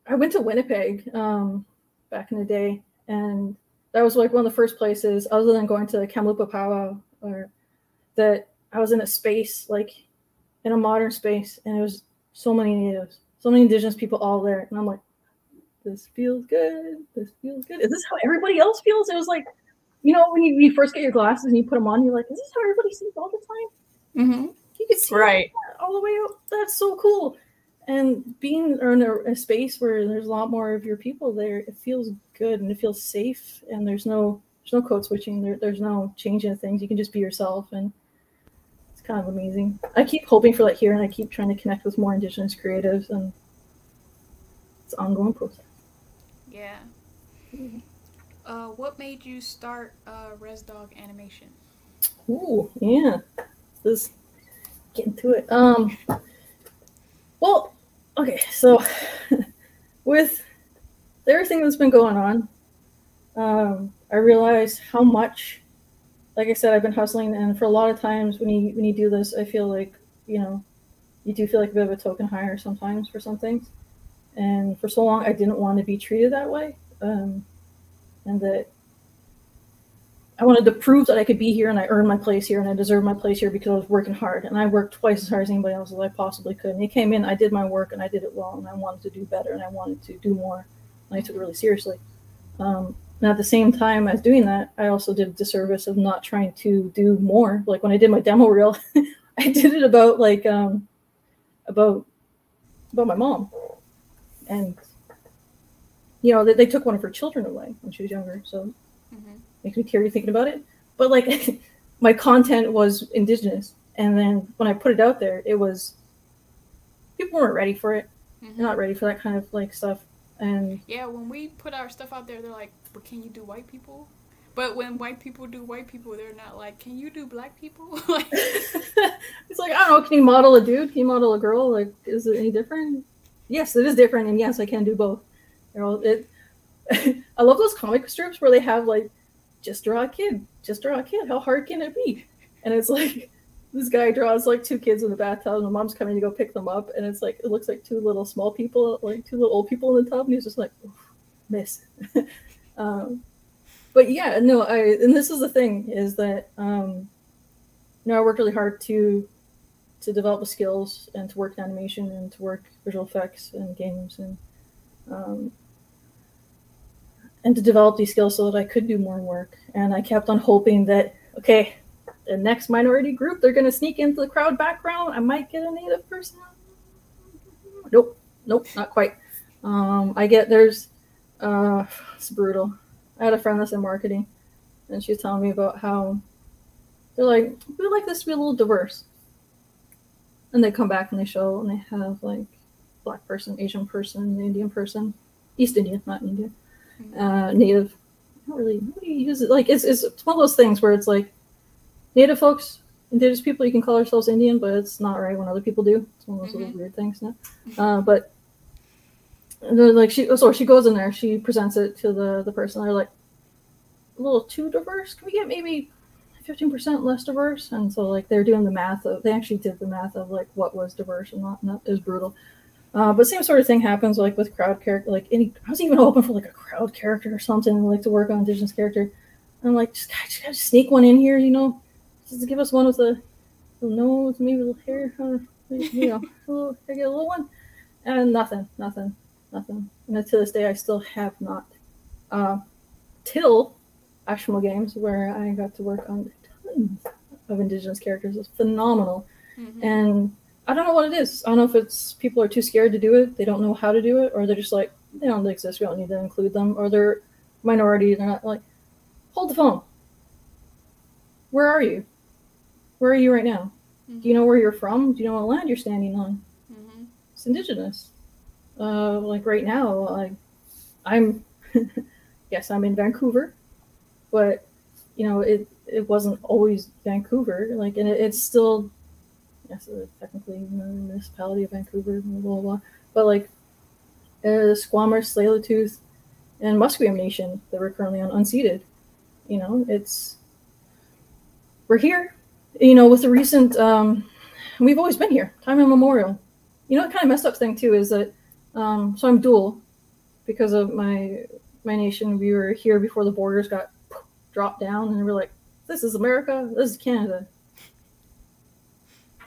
I went to Winnipeg um, back in the day, and that was like one of the first places, other than going to Kamloops Powwow, or that I was in a space like in a modern space, and it was so many natives, so many indigenous people all there, and I'm like, this feels good. This feels good. Is this how everybody else feels? It was like, you know, when you, you first get your glasses and you put them on, you're like, is this how everybody sees all the time? Mhm. You can see Right. all the way up. That's so cool. And being in a, a space where there's a lot more of your people there, it feels good and it feels safe. And there's no there's no code switching. There, there's no changing of things. You can just be yourself, and it's kind of amazing. I keep hoping for that here, and I keep trying to connect with more Indigenous creatives, and it's an ongoing process. Yeah. Uh, what made you start uh, Res Dog Animation? Ooh, yeah. Let's get into it. Um well, okay, so with everything that's been going on, um, I realized how much like I said, I've been hustling and for a lot of times when you when you do this, I feel like, you know, you do feel like a bit of a token hire sometimes for some things. And for so long I didn't want to be treated that way. Um and that I wanted to prove that I could be here and I earned my place here and I deserve my place here because I was working hard and I worked twice as hard as anybody else as I possibly could. And he came in, I did my work and I did it well and I wanted to do better and I wanted to do more. And I took it really seriously. Um, and at the same time as doing that, I also did a disservice of not trying to do more. Like when I did my demo reel, I did it about like um, about about my mom, and you know they, they took one of her children away when she was younger, so Mm-hmm. makes me teary thinking about it. But like my content was indigenous, and then when I put it out there, it was people weren't ready for it. Mm-hmm. They're not ready for that kind of like stuff. And Yeah, when we put our stuff out there, they're like, "But can you do white people?" But when white people do white people, they're not like, "Can you do black people?" like, it's like I don't know. Can you model a dude? Can you model a girl? Like, is it any different? Yes, it is different, and yes, I can do both. You know, it. I love those comic strips where they have like, just draw a kid, just draw a kid. How hard can it be? And it's like this guy draws like two kids in the bathtub, and the mom's coming to go pick them up, and it's like it looks like two little small people, like two little old people in the tub, and he's just like, miss. um, but yeah, no, I and this is the thing is that um, you know I worked really hard to to develop the skills and to work in animation and to work visual effects and games and um, and to develop these skills so that I could do more work. And I kept on hoping that okay, the next minority group they're going to sneak into the crowd background. I might get a native person. Nope, nope, not quite. Um, I get there's uh, it's brutal. I had a friend that's in marketing, and she was telling me about how they're like, we would like this to be a little diverse. And they come back and they show and they have like black person, Asian person, Indian person, East Indian, not Indian, Mhm. uh, Native. Not really. Nobody uses it. Like it's, it's one of those things where it's like Native folks, Indigenous people, you can call ourselves Indian, but it's not right when other people do. It's one of those little weird things. No? Uh, but like she, so she goes in there, she presents it to the the person. They're like, a little too diverse. Can we get maybe fifteen percent less diverse? And so like they're doing the math of they actually did the math of like what was diverse and not. Not it was brutal. Uh, but same sort of thing happens like with crowd character. Like any, I was even hoping for like a crowd character or something, like to work on indigenous character. I'm like, just, just gotta sneak one in here, you know, just give us one with a little nose, maybe a little hair, uh, you know, a little, I get a little one, and nothing, nothing, nothing. And to this day, I still have not. Uh, till Ashmo Games, where I got to work on tons of indigenous characters, it was phenomenal. Mhm. And I don't know what it is. I don't know if it's people are too scared to do it, they don't know how to do it, or they're just like, they don't exist, we don't need to include them, or they're minority, they're not like, hold the phone. Where are you? Where are you right now? Do you know where you're from? Do you know what land you're standing on? Mhm. It's indigenous. Uh, like right now, I, I'm, yes, I'm in Vancouver, but you know, it it wasn't always Vancouver. Like, and it, it's still, yes, technically the municipality of Vancouver, blah blah blah. But like, uh, Squamish, Tsleil-Waututh, and Musqueam Nation that we're currently on unceded. You know, it's we're here. You know, with the recent, um, we've always been here, time immemorial. You know, what kind of messed up thing too is that, um, so I'm dual because of my my nation. We were here before the borders got dropped down, and we're like, this is America, this is Canada.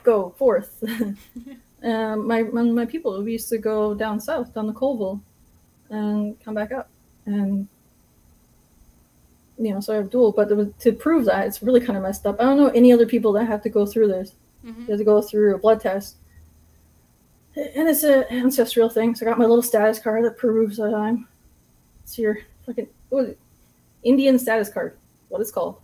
Go forth. um, my, my people we used to go down south, down the Colville, and come back up, and you know, so I have dual. But to- to prove that, it's really kind of messed up. I don't know any other people that have to go through this. Mhm. You have to go through a blood test. And it's an ancestral thing. So I got my little status card that proves that I'm. It's your fucking what is it? Indian status card, what it's called.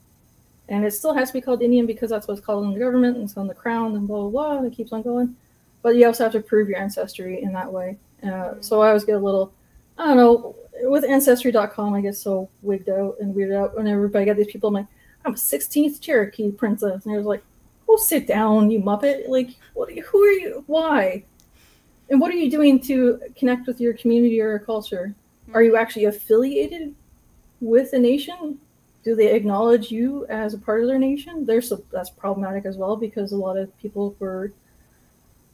And it still has to be called Indian because that's what's called in the government and it's on the crown and blah, blah, blah. And it keeps on going. But you also have to prove your ancestry in that way. Uh, so I always get a little, I don't know, with Ancestry.com, I get so wigged out and weirded out whenever I get these people. I'm like, I'm a 16th Cherokee princess. And they're like, oh, sit down, you muppet. Like, what are you, who are you? Why? And what are you doing to connect with your community or culture? Are you actually affiliated with a nation? Do they acknowledge you as a part of their nation? There's so that's problematic as well because a lot of people were,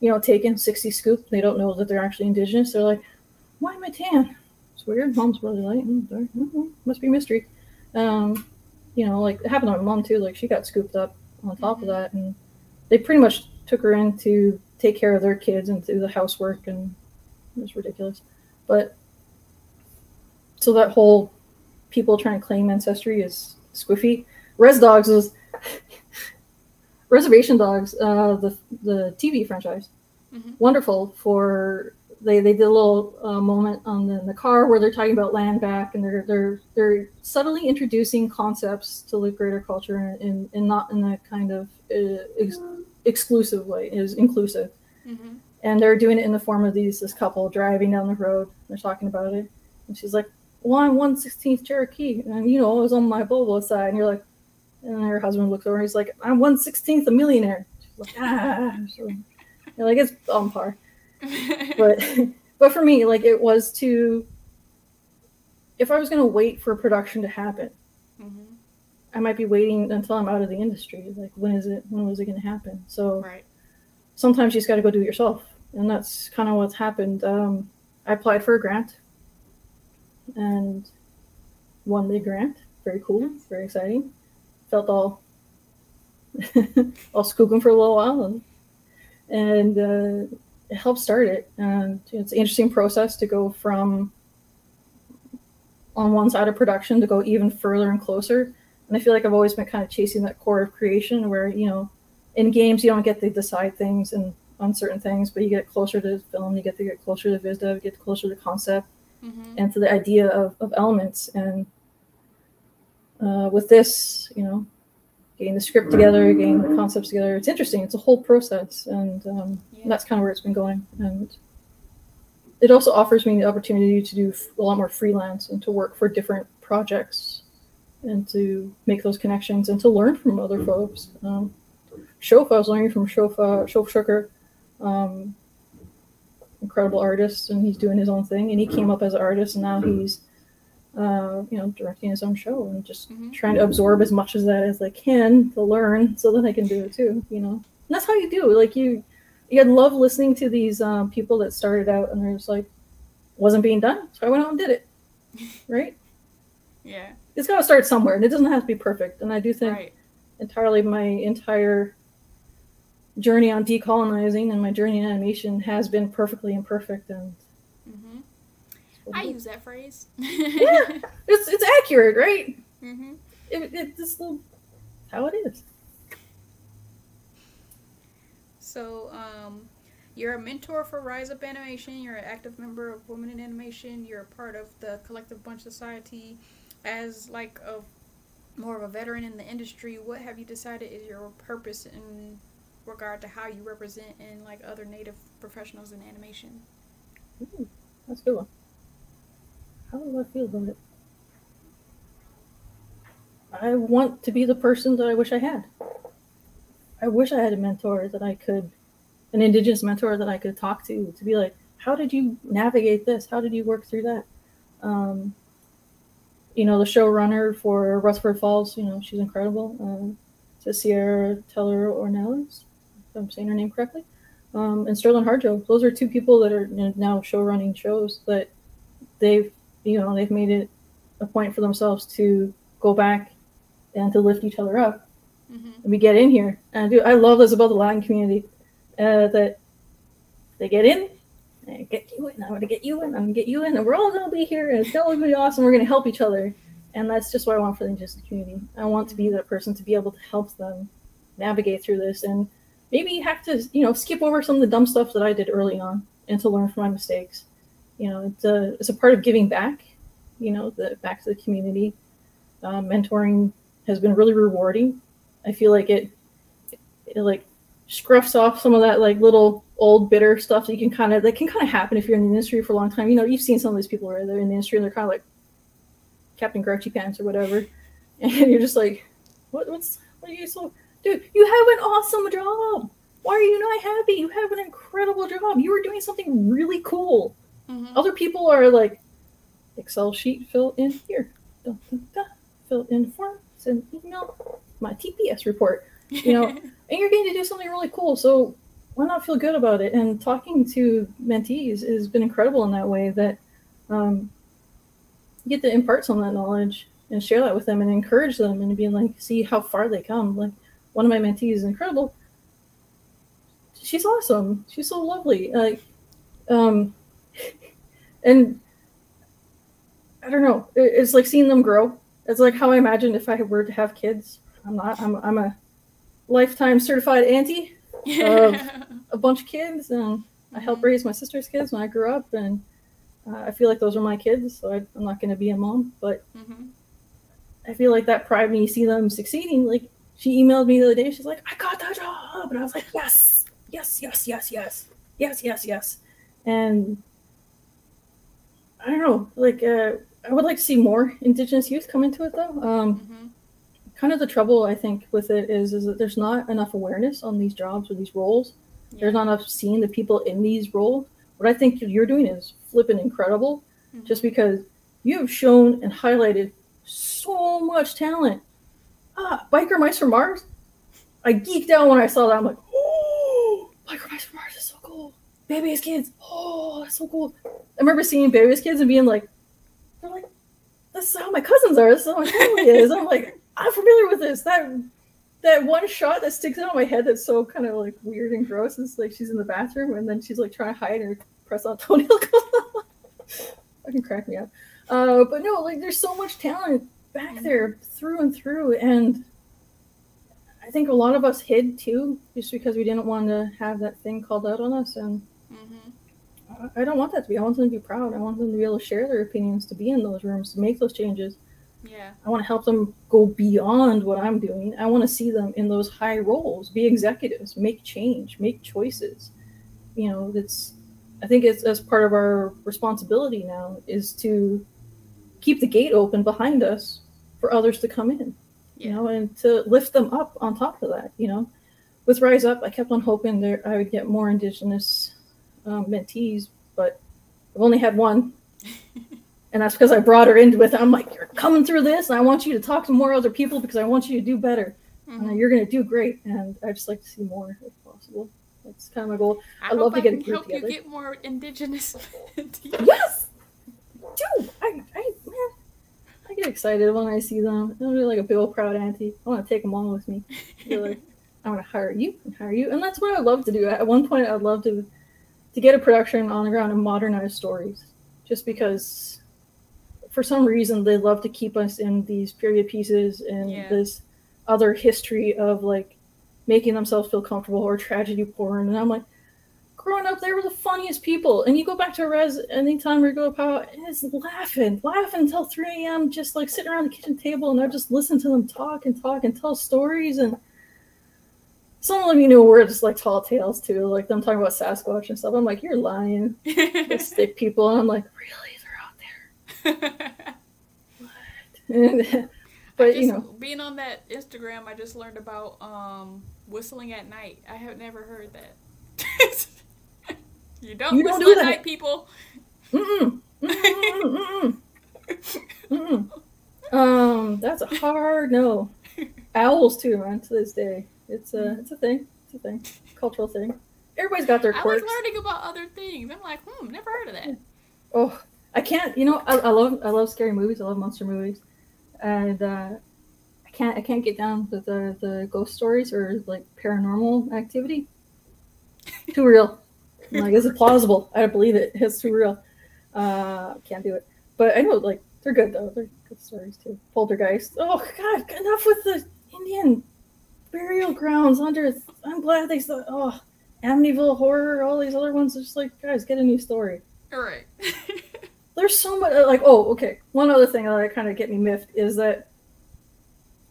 you know, taking 60 scoop. They don't know that they're actually indigenous. They're like, why am I tan? It's weird. Mom's really light. mm-hmm. Must be mystery. Um, you know, like it happened to my mom too. Like she got scooped up on top of that, and they pretty much took her in to take care of their kids and do the housework, and it was ridiculous. But so that whole people trying to claim ancestry is squiffy. Res Dogs is Reservation Dogs, uh, the the TV franchise. Mhm. Wonderful for they they did a little uh, moment on the, the car where they're talking about land back and they're they're they're subtly introducing concepts to the greater culture and, and not in a kind of uh, ex- exclusive way is inclusive Mhm. and they're doing it in the form of these this couple driving down the road they're talking about it and she's like well i'm 116th cherokee? And you know i was on my bobo side and you're like and her husband looks over and he's like i'm 116th a millionaire. She's like ah. So, you're like it's on par. But but for me like it was to if i was going to wait for production to happen Mhm. i might be waiting until i'm out of the industry like when is it when was it going to happen? So Right. sometimes you just got to go do it yourself and that's kind of what's happened. Um, i applied for a grant and won the grant. Very cool. Very exciting. Felt all all scooping for a little while and and uh, it helped start it. And it's an interesting process to go from on one side of production to go even further and closer. And i feel like i've always been kind of chasing that core of creation where you know in games you don't get to decide things and on certain things, but you get closer to film, you get to get closer to vis dev, you get closer to concept Mhm. and to the idea of, of elements. And uh, with this, you know, getting the script together, getting the concepts together, it's interesting. It's a whole process, and um, Yeah. that's kind of where it's been going. And it also offers me the opportunity to do a lot more freelance and to work for different projects and to make those connections and to learn from other folks. Um, Shofa, I was learning from Shofa, Shof Shuker, um, incredible artist, and he's doing his own thing. And he came up as an artist, and now he's, uh, you know, directing his own show and just Mhm. trying to absorb as much of that as I can to learn, so that I can do it too. You know, and that's how you do. it. Like you, you love listening to these um, people that started out and they're just like, wasn't being done, so I went out and did it. Right? Yeah. It's got to start somewhere, and it doesn't have to be perfect. And I do think Right. entirely my entire journey on decolonizing and my journey in animation has been perfectly imperfect and hmm I use that phrase. Yeah. it's it's accurate right Mm-hmm. it, it, it's how it is So, um, you're a mentor for Rise Up Animation. You're an active member of Women in Animation. You're a part of the Collective Bunch Society. As like a more of a veteran in the industry, what have you decided is your purpose in regard to how you represent and like other Native professionals in animation? Ooh, that's good one. How do i feel about it? I want to be the person that i wish i had. I wish i had a mentor that i could an indigenous mentor that i could talk to to be like how did you navigate this? How did you work through that? Um, you know the showrunner for rutherford falls you know she's incredible. Um, to sierra teller ornelas if i'm saying her name correctly um, and sterling harjo those are two people that are now show running shows that they've you know they've made it a point for themselves to go back and to lift each other up Mm-hmm. and we get in here. And I do I love this about the Latin community. Uh, that they get in, and I get you in, I'm gonna get you in, I'm gonna get you in, and we're all gonna be here and it's gonna be awesome. We're gonna help each other. And that's just what I want for the indigenous community. I want to be that person to be able to help them navigate through this and maybe you have to, you know, skip over some of the dumb stuff that I did early on and to learn from my mistakes. You know, it's a it's a part of giving back, you know, the back to the community. Uh, mentoring has been really rewarding. I feel like it, it like scruffs off some of that like little old bitter stuff that you can kind of that can kind of happen if you're in the industry for a long time. You know, you've seen some of these people right they're in the industry and they're kind of like Captain Grouchy Pants or whatever, and you're just like, what, what's what are you so dude? You have an awesome job. Why are you not happy? You have an incredible job. You are doing something really cool. Mm-hmm. Other people are like, Excel sheet fill in here, fill in form, send email, my TPS report, you know, and you're getting to do something really cool. So why not feel good about it? And talking to mentees has been incredible in that way that um, you get to impart some of that knowledge and share that with them and encourage them and being like, see how far they come. Like one of my mentees is incredible. She's awesome. She's so lovely. Like, um, and I don't know. It's like seeing them grow. It's like how I imagined if I were to have kids. I'm not. I'm. I'm a lifetime certified auntie. of- A bunch of kids, and I helped raise my sister's kids when I grew up, and uh, I feel like those are my kids. So I, I'm not going to be a mom, but hmm I feel like that pride when you see them succeeding. Like she emailed me the other day. She's like, "I got that job," and I was like, "Yes, yes, yes, yes, yes, yes, yes, yes." And I don't know. Like, uh, I would like to see more Indigenous youth come into it, though. Um, hmm kind of the trouble I think with it is is that there's not enough awareness on these jobs or these roles. There's not enough seeing the people in these roles. What I think you're doing is flipping incredible, just because you have shown and highlighted so much talent. Ah, biker mice from Mars. I geeked out when I saw that. I'm like, oh, biker mice from Mars is so cool. Baby's kids. Oh, that's so cool. I remember seeing baby's kids and being like, they're like, this is how my cousins are. This is how my family is. I'm like, I'm familiar with this. That that one shot that sticks out in my head that's so kind of like weird and gross is like she's in the bathroom and then she's like trying to hide her press on toenail fucking crack me up. Uh, but no, like there's so much talent back there through and through, and I think a lot of us hid too, just because we didn't want to have that thing called out on us. And hmm I- I don't want that to be. I want them to be proud. I want them to be able to share their opinions, to be in those rooms, to make those changes. Yeah. I want to help them go beyond what I'm doing. I want to see them in those high roles, be executives, make change, make choices. You know, that's I think it's as part of our responsibility now is to keep the gate open behind us for others to come in, you know, and to lift them up on top of that, you know. With Rise Up, I kept on hoping that I would get more Indigenous um, mentees, but I've only had one. and that's because I brought her into it. I'm like, you're coming through this, and I want you to talk to more other people because I want you to do better. Uh, you're going to do great, and I just like to see more if possible. That's kind of my goal. I, I love to I get a group help together. you get more indigenous. Yes, I, I, I get excited when I see them. I'm really like a big old proud auntie. I want to take them all with me. Like, I want to hire you and hire you, and that's what I'd love to do. At one point, I'd love to to get a production on the ground and modernize stories, just because for some reason they love to keep us in these period pieces and Yeah. this other history of like making themselves feel comfortable or tragedy porn, and I'm like. Growing up, they were the funniest people, and you go back to a res anytime we go out, and it's laughing, laughing until 3 a.m. Just like sitting around the kitchen table, and I just listen to them talk and talk and tell stories, and some of them, you know, were just like tall tales too, like them talking about Sasquatch and stuff. I'm like, you're lying, stick people, and I'm like, really, they're out there. What? But just, you know, being on that Instagram, I just learned about um, whistling at night. I have never heard that. You don't You don't do that. night, people. mm-mm, mm-mm, mm-mm, mm-mm. um, that's a hard no. Owls too, man. To this day, it's a it's a thing. It's a thing. Cultural thing. Everybody's got their quirks. I was learning about other things. I'm like, hmm, never heard of that. Oh, I can't. You know, I, I love I love scary movies. I love monster movies, and uh, I can't I can't get down with the the ghost stories or like paranormal activity. Too real. I'm like, is it plausible? I don't believe it. It's too real. Uh, can't do it. But I know like they're good though. They're good stories too. Poltergeist. Oh God, enough with the Indian burial grounds under. I'm glad they saw. Oh, Amityville horror. All these other ones. It's just like guys, get a new story All right. there's so much like oh okay one other thing that kind of get me miffed is that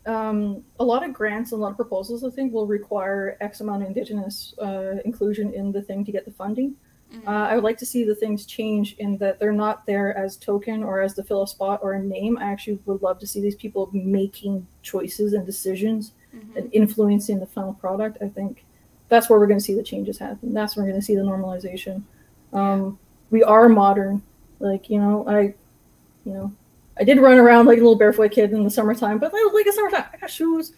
um, a lot of grants and a lot of proposals i think will require x amount of indigenous uh, inclusion in the thing to get the funding Mhm. uh, i would like to see the things change in that they're not there as token or as to fill a spot or a name i actually would love to see these people making choices and decisions Mhm. and influencing the final product, I think that's where we're going to see the changes happen. That's where we're going to see the normalization. Um, we are modern, like you know, I, you know, I did run around like a little barefoot kid in the summertime, but like, like it's summertime. I got shoes.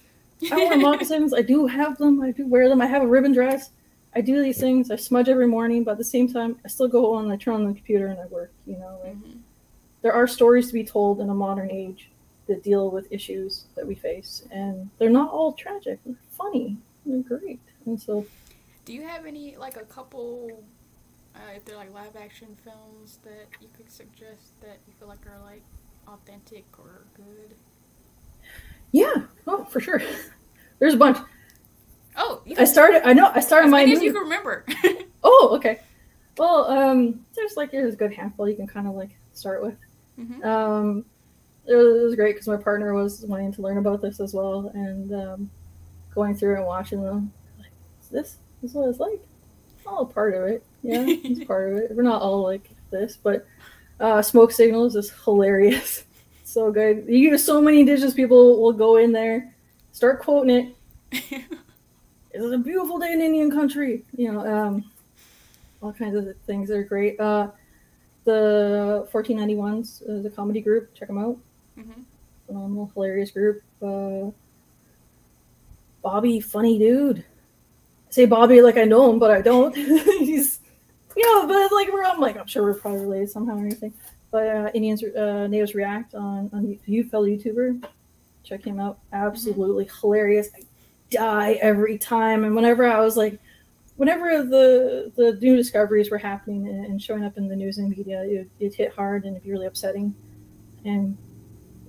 I wear moccasins. I do have them. I do wear them. I have a ribbon dress. I do these things. I smudge every morning, but at the same time, I still go on. I turn on the computer and I work. You know, like Mhm. there are stories to be told in a modern age that deal with issues that we face, and they're not all tragic. They're funny. They're great, and so Do you have any like a couple, uh, if they're like live action films that you could suggest that you feel like are like authentic or good? yeah, oh for sure. There's a bunch. Oh, you I started. I know. I started as my. as new- you can remember. Oh, okay. Well, um, there's like there's a good handful you can kind of like start with. Mhm. Um, it was, it was great because my partner was wanting to learn about this as well, and um, going through and watching them. Like, is this this is what it's like? All a part of it. Yeah, it's part of it. We're not all like this, but uh, smoke signals is hilarious. so good. You so many indigenous people will go in there, start quoting it. It's a beautiful day in Indian country. You know, um, all kinds of things that are great. Uh, the 1491s is a comedy group. Check them out. Mhm. Phenomenal, hilarious group. Uh, Bobby, funny dude. I say Bobby like I know him, but I don't. He's, know, but like we're, I'm like, I'm sure we're probably related somehow or anything. But uh, Indians, uh, Natives React on on you fellow YouTuber. Check him out. Absolutely hilarious. I die every time. And whenever I was like, whenever the the new discoveries were happening and, and showing up in the news and media, it, it hit hard and it'd be really upsetting. And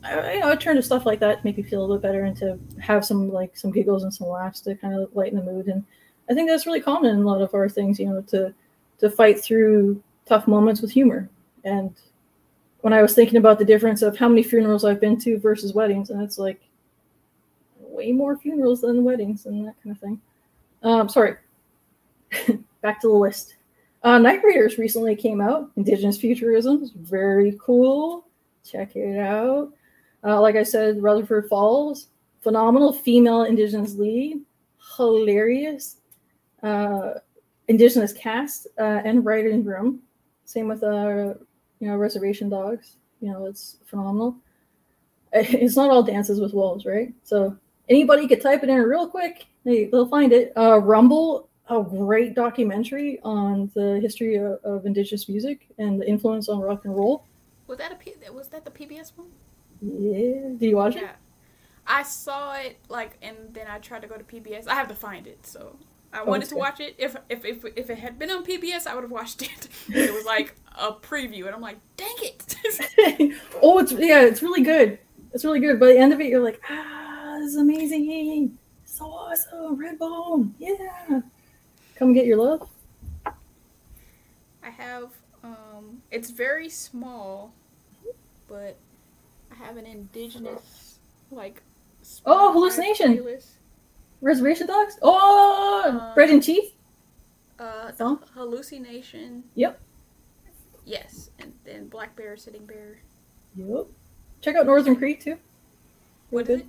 I, you know, I turn to stuff like that to make me feel a little bit better and to have some like some giggles and some laughs to kind of lighten the mood. And I think that's really common in a lot of our things, you know, to to fight through tough moments with humor. And when I was thinking about the difference of how many funerals I've been to versus weddings, and it's like way more funerals than weddings and that kind of thing. Um, sorry, back to the list. Uh, Night Raiders recently came out. Indigenous Futurism is very cool. Check it out. Uh, like I said, Rutherford Falls, phenomenal female Indigenous lead, hilarious. Uh, Indigenous cast uh, and writing room. Same with uh, you know Reservation Dogs. You know it's phenomenal. It's not all dances with wolves, right? So anybody could type it in real quick. They, they'll find it. Uh, Rumble, a great documentary on the history of, of Indigenous music and the influence on rock and roll. Was that a P- was that the PBS one? Yeah. Did you watch it? Yeah. I saw it like, and then I tried to go to PBS. I have to find it, so I wanted to watch it. If if if if it had been on PBS, I would have watched it. it was like a preview, and I'm like, dang it! it? oh, it's yeah, it's really good. It's really good. By the end of it, you're like, ah, this is amazing. So awesome. Redbone. Yeah. Come get your love. I have um, it's very small, but I have an indigenous like. Oh, hallucination. playlist. Reservation dogs? Oh, Uh, bread and cheese? Uh, Song? hallucination. Yep. Yes, and then Black Bear, Sitting Bear. Yep. Check out Northern Cree too. What is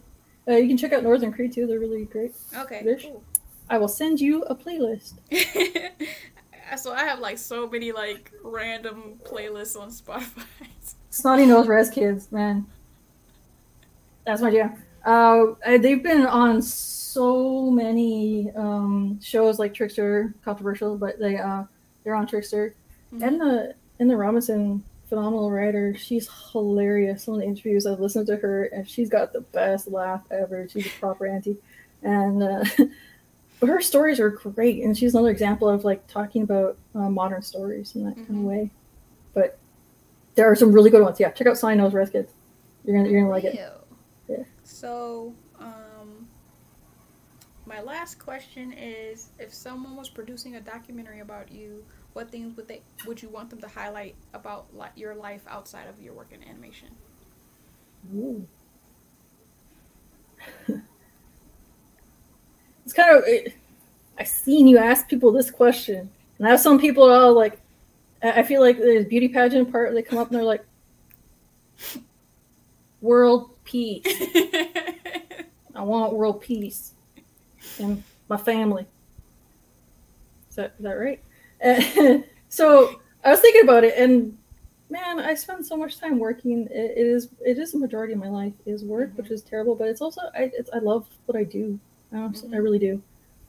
Uh, you can check out Northern Cree too. They're really great. Okay, cool. I will send you a playlist. so I have like so many like random playlists on Spotify. Snotty Nose Rez Kids, man. That's my jam. Uh, uh, they've been on so many um, shows like Trickster, controversial, but they uh, they're on Trickster. Mhm. And the and Eden Robinson, phenomenal writer. She's hilarious. Some of the interviews I've listened to her, and she's got the best laugh ever. She's a proper auntie, and uh, her stories are great. And she's another example of like talking about uh, modern stories in that kind Mhm. of way. But there are some really good ones. Yeah, check out Sign Nose Red Kids. You're gonna you're gonna like it. So, um, my last question is: If someone was producing a documentary about you, what things would they would you want them to highlight about li- your life outside of your work in animation? It's kind of. It, I've seen you ask people this question, and I have some people are all like, I I feel like there's beauty pageant part. They come up and they're like, "World peace. I want world peace and my family." Is that is that right? Uh, so I was thinking about it, and man, I spend so much time working. It, it is it is a majority of my life is work, which is terrible. But it's also I it's, I love what I do. I, honestly- I really do.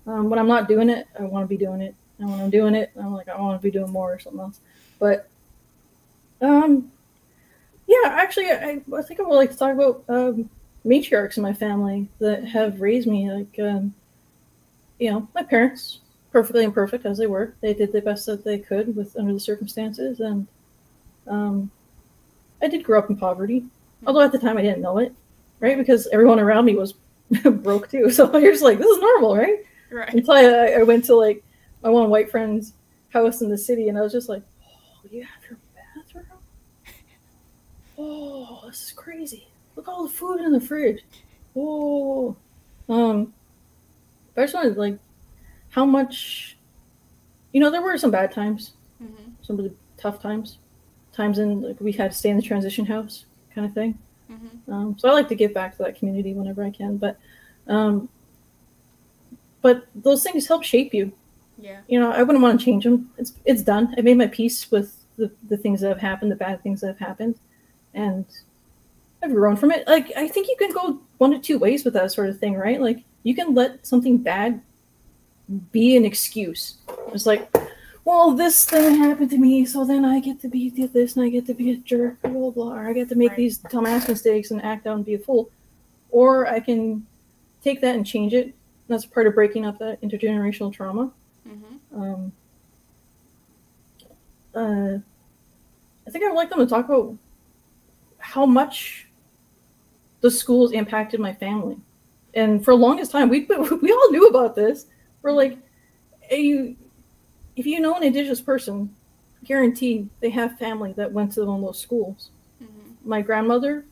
Um, when I'm not doing it, I want to be doing it. And when I'm doing it, I'm like I want to be doing more or something else. But um, yeah, actually, I, I think I would like to talk about um, matriarchs in my family that have raised me. Like um, you know, my parents, perfectly imperfect as they were, they did the best that they could with under the circumstances, and um, I did grow up in poverty, although at the time I didn't know it, right? Because everyone around me was broke too. So you're just like, this is normal, right? right. Until I, I went to like my one white friend's house in the city, and I was just like, oh, you have your? Oh, this is crazy. Look at all the food in the fridge. Oh, um, but I just wanted like how much. You know, there were some bad times hmm some really tough times, times in like we had to stay in the transition house kind of thing. hmm Um, so I like to give back to that community whenever I can, but um, but those things help shape you. Yeah. You know, I wouldn't want to change them. It's it's done. I made my peace with the, the things that have happened, the bad things that have happened, and I've grown from it. Like I think you can go one of two ways with that sort of thing, right? Like you can let something bad be an excuse. It's like, well, this thing happened to me, so then I get to be this and I get to be a jerk, blah blah blah. Or I get to make Right. these dumbass mistakes and act out and be a fool. Or I can take that and change it. That's part of breaking up that intergenerational trauma. hmm Um, uh, I think I would like them to talk about how much the schools impacted my family. And for the longest time, we we all knew about this. We're like, hey, you, if you know an indigenous person, guaranteed they have family that went to one of those schools. hmm My grandmother,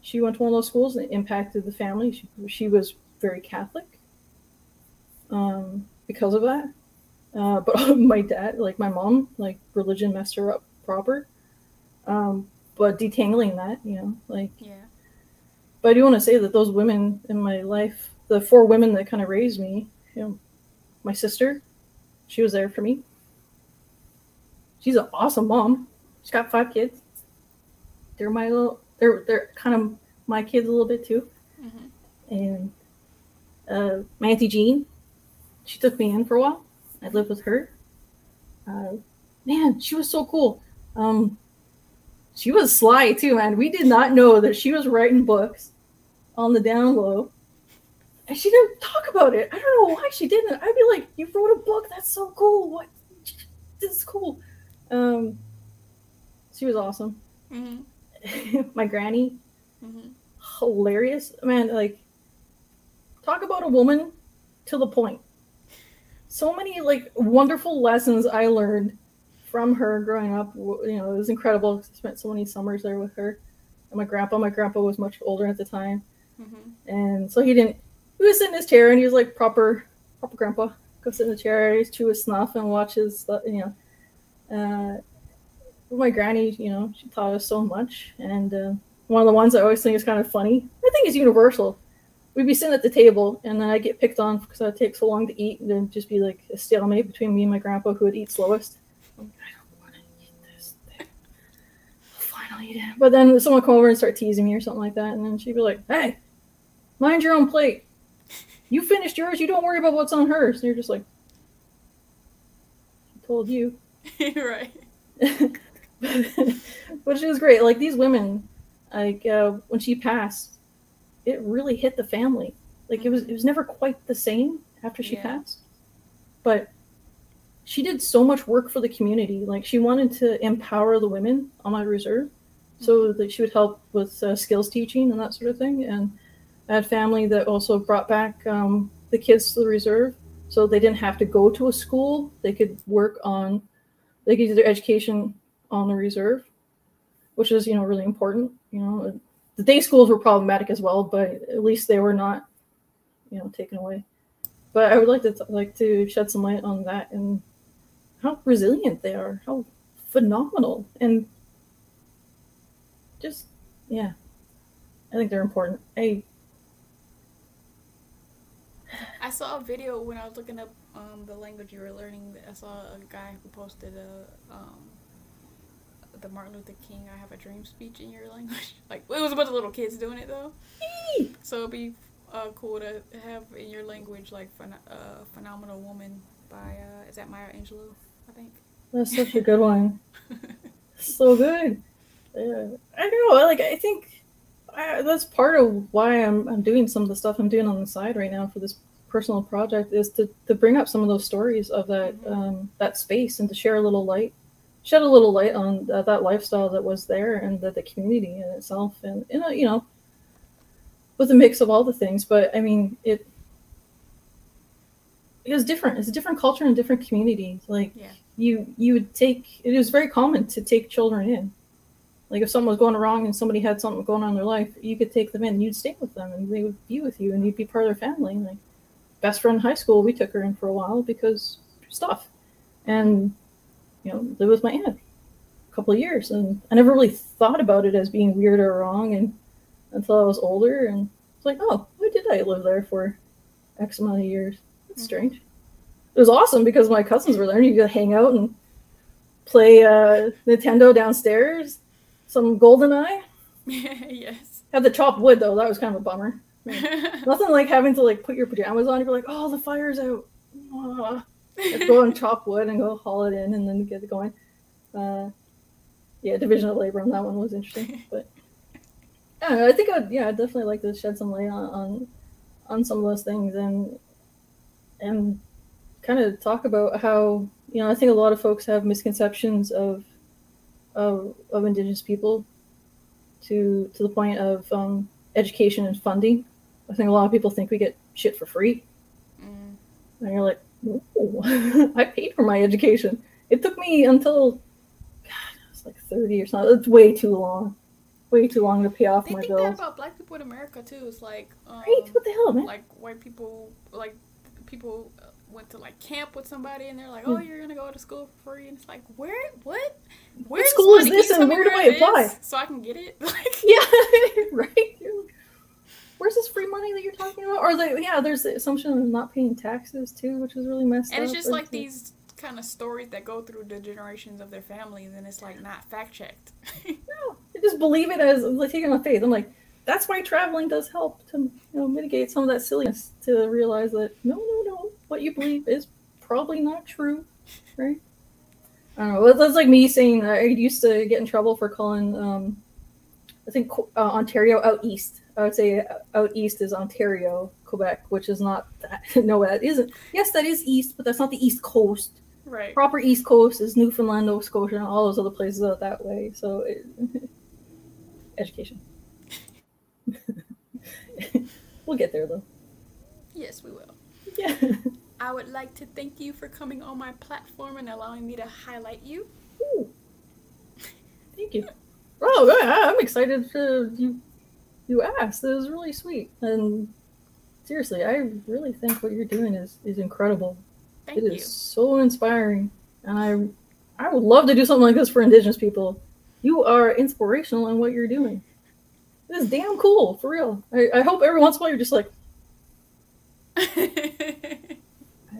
she went to one of those schools and it impacted the family. She, she was very Catholic um, because of that. Uh, but my dad, like my mom, like religion messed her up proper. Um, but detangling that, you know, like Yeah. but I do want to say that those women in my life, the four women that kind of raised me, you know, my sister, she was there for me. She's an awesome mom. She's got five kids. They're my little, they're they're kind of my kids a little bit too. Mhm. And uh, my auntie Jean, she took me in for a while. I lived with her. Uh, man, she was so cool. Um, she was sly too, man. We did not know that she was writing books on the down low. And she didn't talk about it. I don't know why she didn't. I'd be like, You wrote a book, that's so cool. What this is cool. Um she was awesome. Mhm. My granny, Mhm. hilarious. Man, like talk about a woman to the point. So many like wonderful lessons I learned from her growing up. You know, it was incredible. I spent so many summers there with her. And my grandpa, my grandpa was much older at the time, Mhm. and so he didn't. He was in his chair, and he was like proper, proper grandpa. Go sit in the chair, he's chew his snuff, and watch his, you know. Uh, my granny, you know, she taught us so much, and uh, one of the ones I always think is kind of funny. I think is universal. We'd be sitting at the table, and then I get picked on because I take so long to eat, and then just be like a stalemate between me and my grandpa, who would eat slowest. I don't want to eat this thing. Fine, I'll eat it. But then someone come over and start teasing me or something like that, and then she'd be like, "Hey, mind your own plate. You finished yours. You don't worry about what's on hers." And you're just like, "I told you." right. which is great. Like these women, like uh, when she passed, it really hit the family. Like it was, it was never quite the same after she Yeah. passed, but she did so much work for the community. Like she wanted to empower the women on my reserve, so that she would help with uh, skills teaching and that sort of thing. And I had family that also brought back um, the kids to the reserve, so they didn't have to go to a school. They could work on, they could do their education on the reserve, which is you know really important. You know, the day schools were problematic as well, but at least they were not, you know, taken away. But I would like to like to shed some light on that and how resilient they are, how phenomenal, and just yeah, I think they're important. I I saw a video when I was looking up um, the language you were learning. I saw a guy who posted a um, the Martin Luther King "I Have a Dream" speech in your language. Like it was a bunch of little kids doing it though, so it'd be uh, cool to have in your language like phen- uh, "Phenomenal Woman" by uh, is that Maya Angelou? I think. that's such a good one. so good. Yeah. I don't know. Like I think I, that's part of why I'm I'm doing some of the stuff I'm doing on the side right now for this personal project is to to bring up some of those stories of that Mhm. um, that space and to share a little light, shed a little light on that, that lifestyle that was there and that the community in itself and in a, you know with a mix of all the things. But I mean it. It was different. It's a different culture and different community. Like Yeah. you you would take it was very common to take children in like if something was going wrong and somebody had something going on in their life you could take them in and you'd stay with them and they would be with you and you'd be part of their family like best friend in high school we took her in for a while because stuff and you know lived with my aunt a couple of years and i never really thought about it as being weird or wrong and until i was older and it's like oh why did i live there for x amount of years Mhm. strange it was awesome because my cousins were there and you could hang out and play uh, Nintendo downstairs, some GoldenEye. yes. Had the chopped wood though, that was kind of a bummer. Nothing like having to like put your pajamas on. You're like, oh, the fire's out. Ah. Go and chop wood and go haul it in and then get it going. Uh, yeah, division of labor on that one was interesting, but I don't know. I think I'd yeah, I'd definitely like to shed some light on on, on some of those things and and kind of talk about how you know I think a lot of folks have misconceptions of of, of Indigenous people to to the point of um, education and funding. I think a lot of people think we get shit for free, Mm. and you're like, I paid for my education. It took me until God, I was like thirty or something. It's way too long, way too long to pay off They my think that about black people in America too. It's like um, Right? What the hell, man? like white people like people uh, went to like camp with somebody and they're like, "Oh, you're gonna go to school for free," and it's like, "Where? What? Where school is this and where do I apply? so I can get it?" Like, Yeah, right. Like, Where's this free money that you're talking about? Or like, yeah, there's the assumption of not paying taxes too, which is really messed and up. it's just like It's these kind of stories that go through the generations of their families, and it's like not fact checked. No, I just believe it as like taking on faith. I'm like, that's why traveling does help to you know mitigate some of that silliness to realize that no, no, no, what you believe is probably not true, right? I don't know. That's like me saying that I used to get in trouble for calling, um, I think uh, Ontario out east. I would say out east is Ontario, Quebec, which is not that. No, that isn't. Yes, that is east, but that's not the east coast right. proper East Coast is Newfoundland, Nova Scotia, and all those other places out that way. So, it, education. we'll get there though. Yes, we will. Yeah. I would like to thank you for coming on my platform and allowing me to highlight you. Ooh. Thank you. Oh, yeah, I'm excited to you. You asked. It was really sweet, and seriously, I really think what you're doing is is incredible. Thank It you. is so inspiring, and I I would love to do something like this for Indigenous people. You are inspirational in what you're doing. It is damn cool, for real. I, I hope every once in a while you're just like, I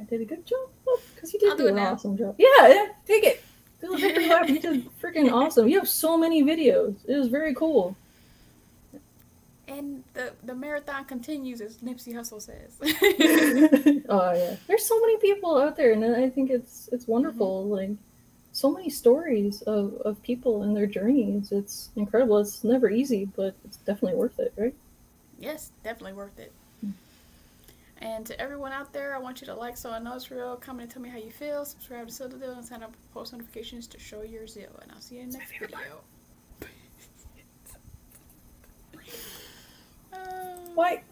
did a good job, because you did do, do an now. awesome job. Yeah, yeah, take it. Do the victory lap. You did freaking awesome. You have so many videos. It was very cool. and the the marathon continues, as Nipsey Hussle says. oh yeah, there's so many people out there, and I think it's it's wonderful. Mm-hmm. Like so many stories of of people and their journeys. It's incredible. It's never easy, but it's definitely worth it, right? yes, definitely worth it. And to everyone out there, I want you to like so I know it's real. Comment and tell me how you feel. Subscribe to Citadel and sign up for post notifications to show your zeal. And I'll see you in the next video. Uh, Why?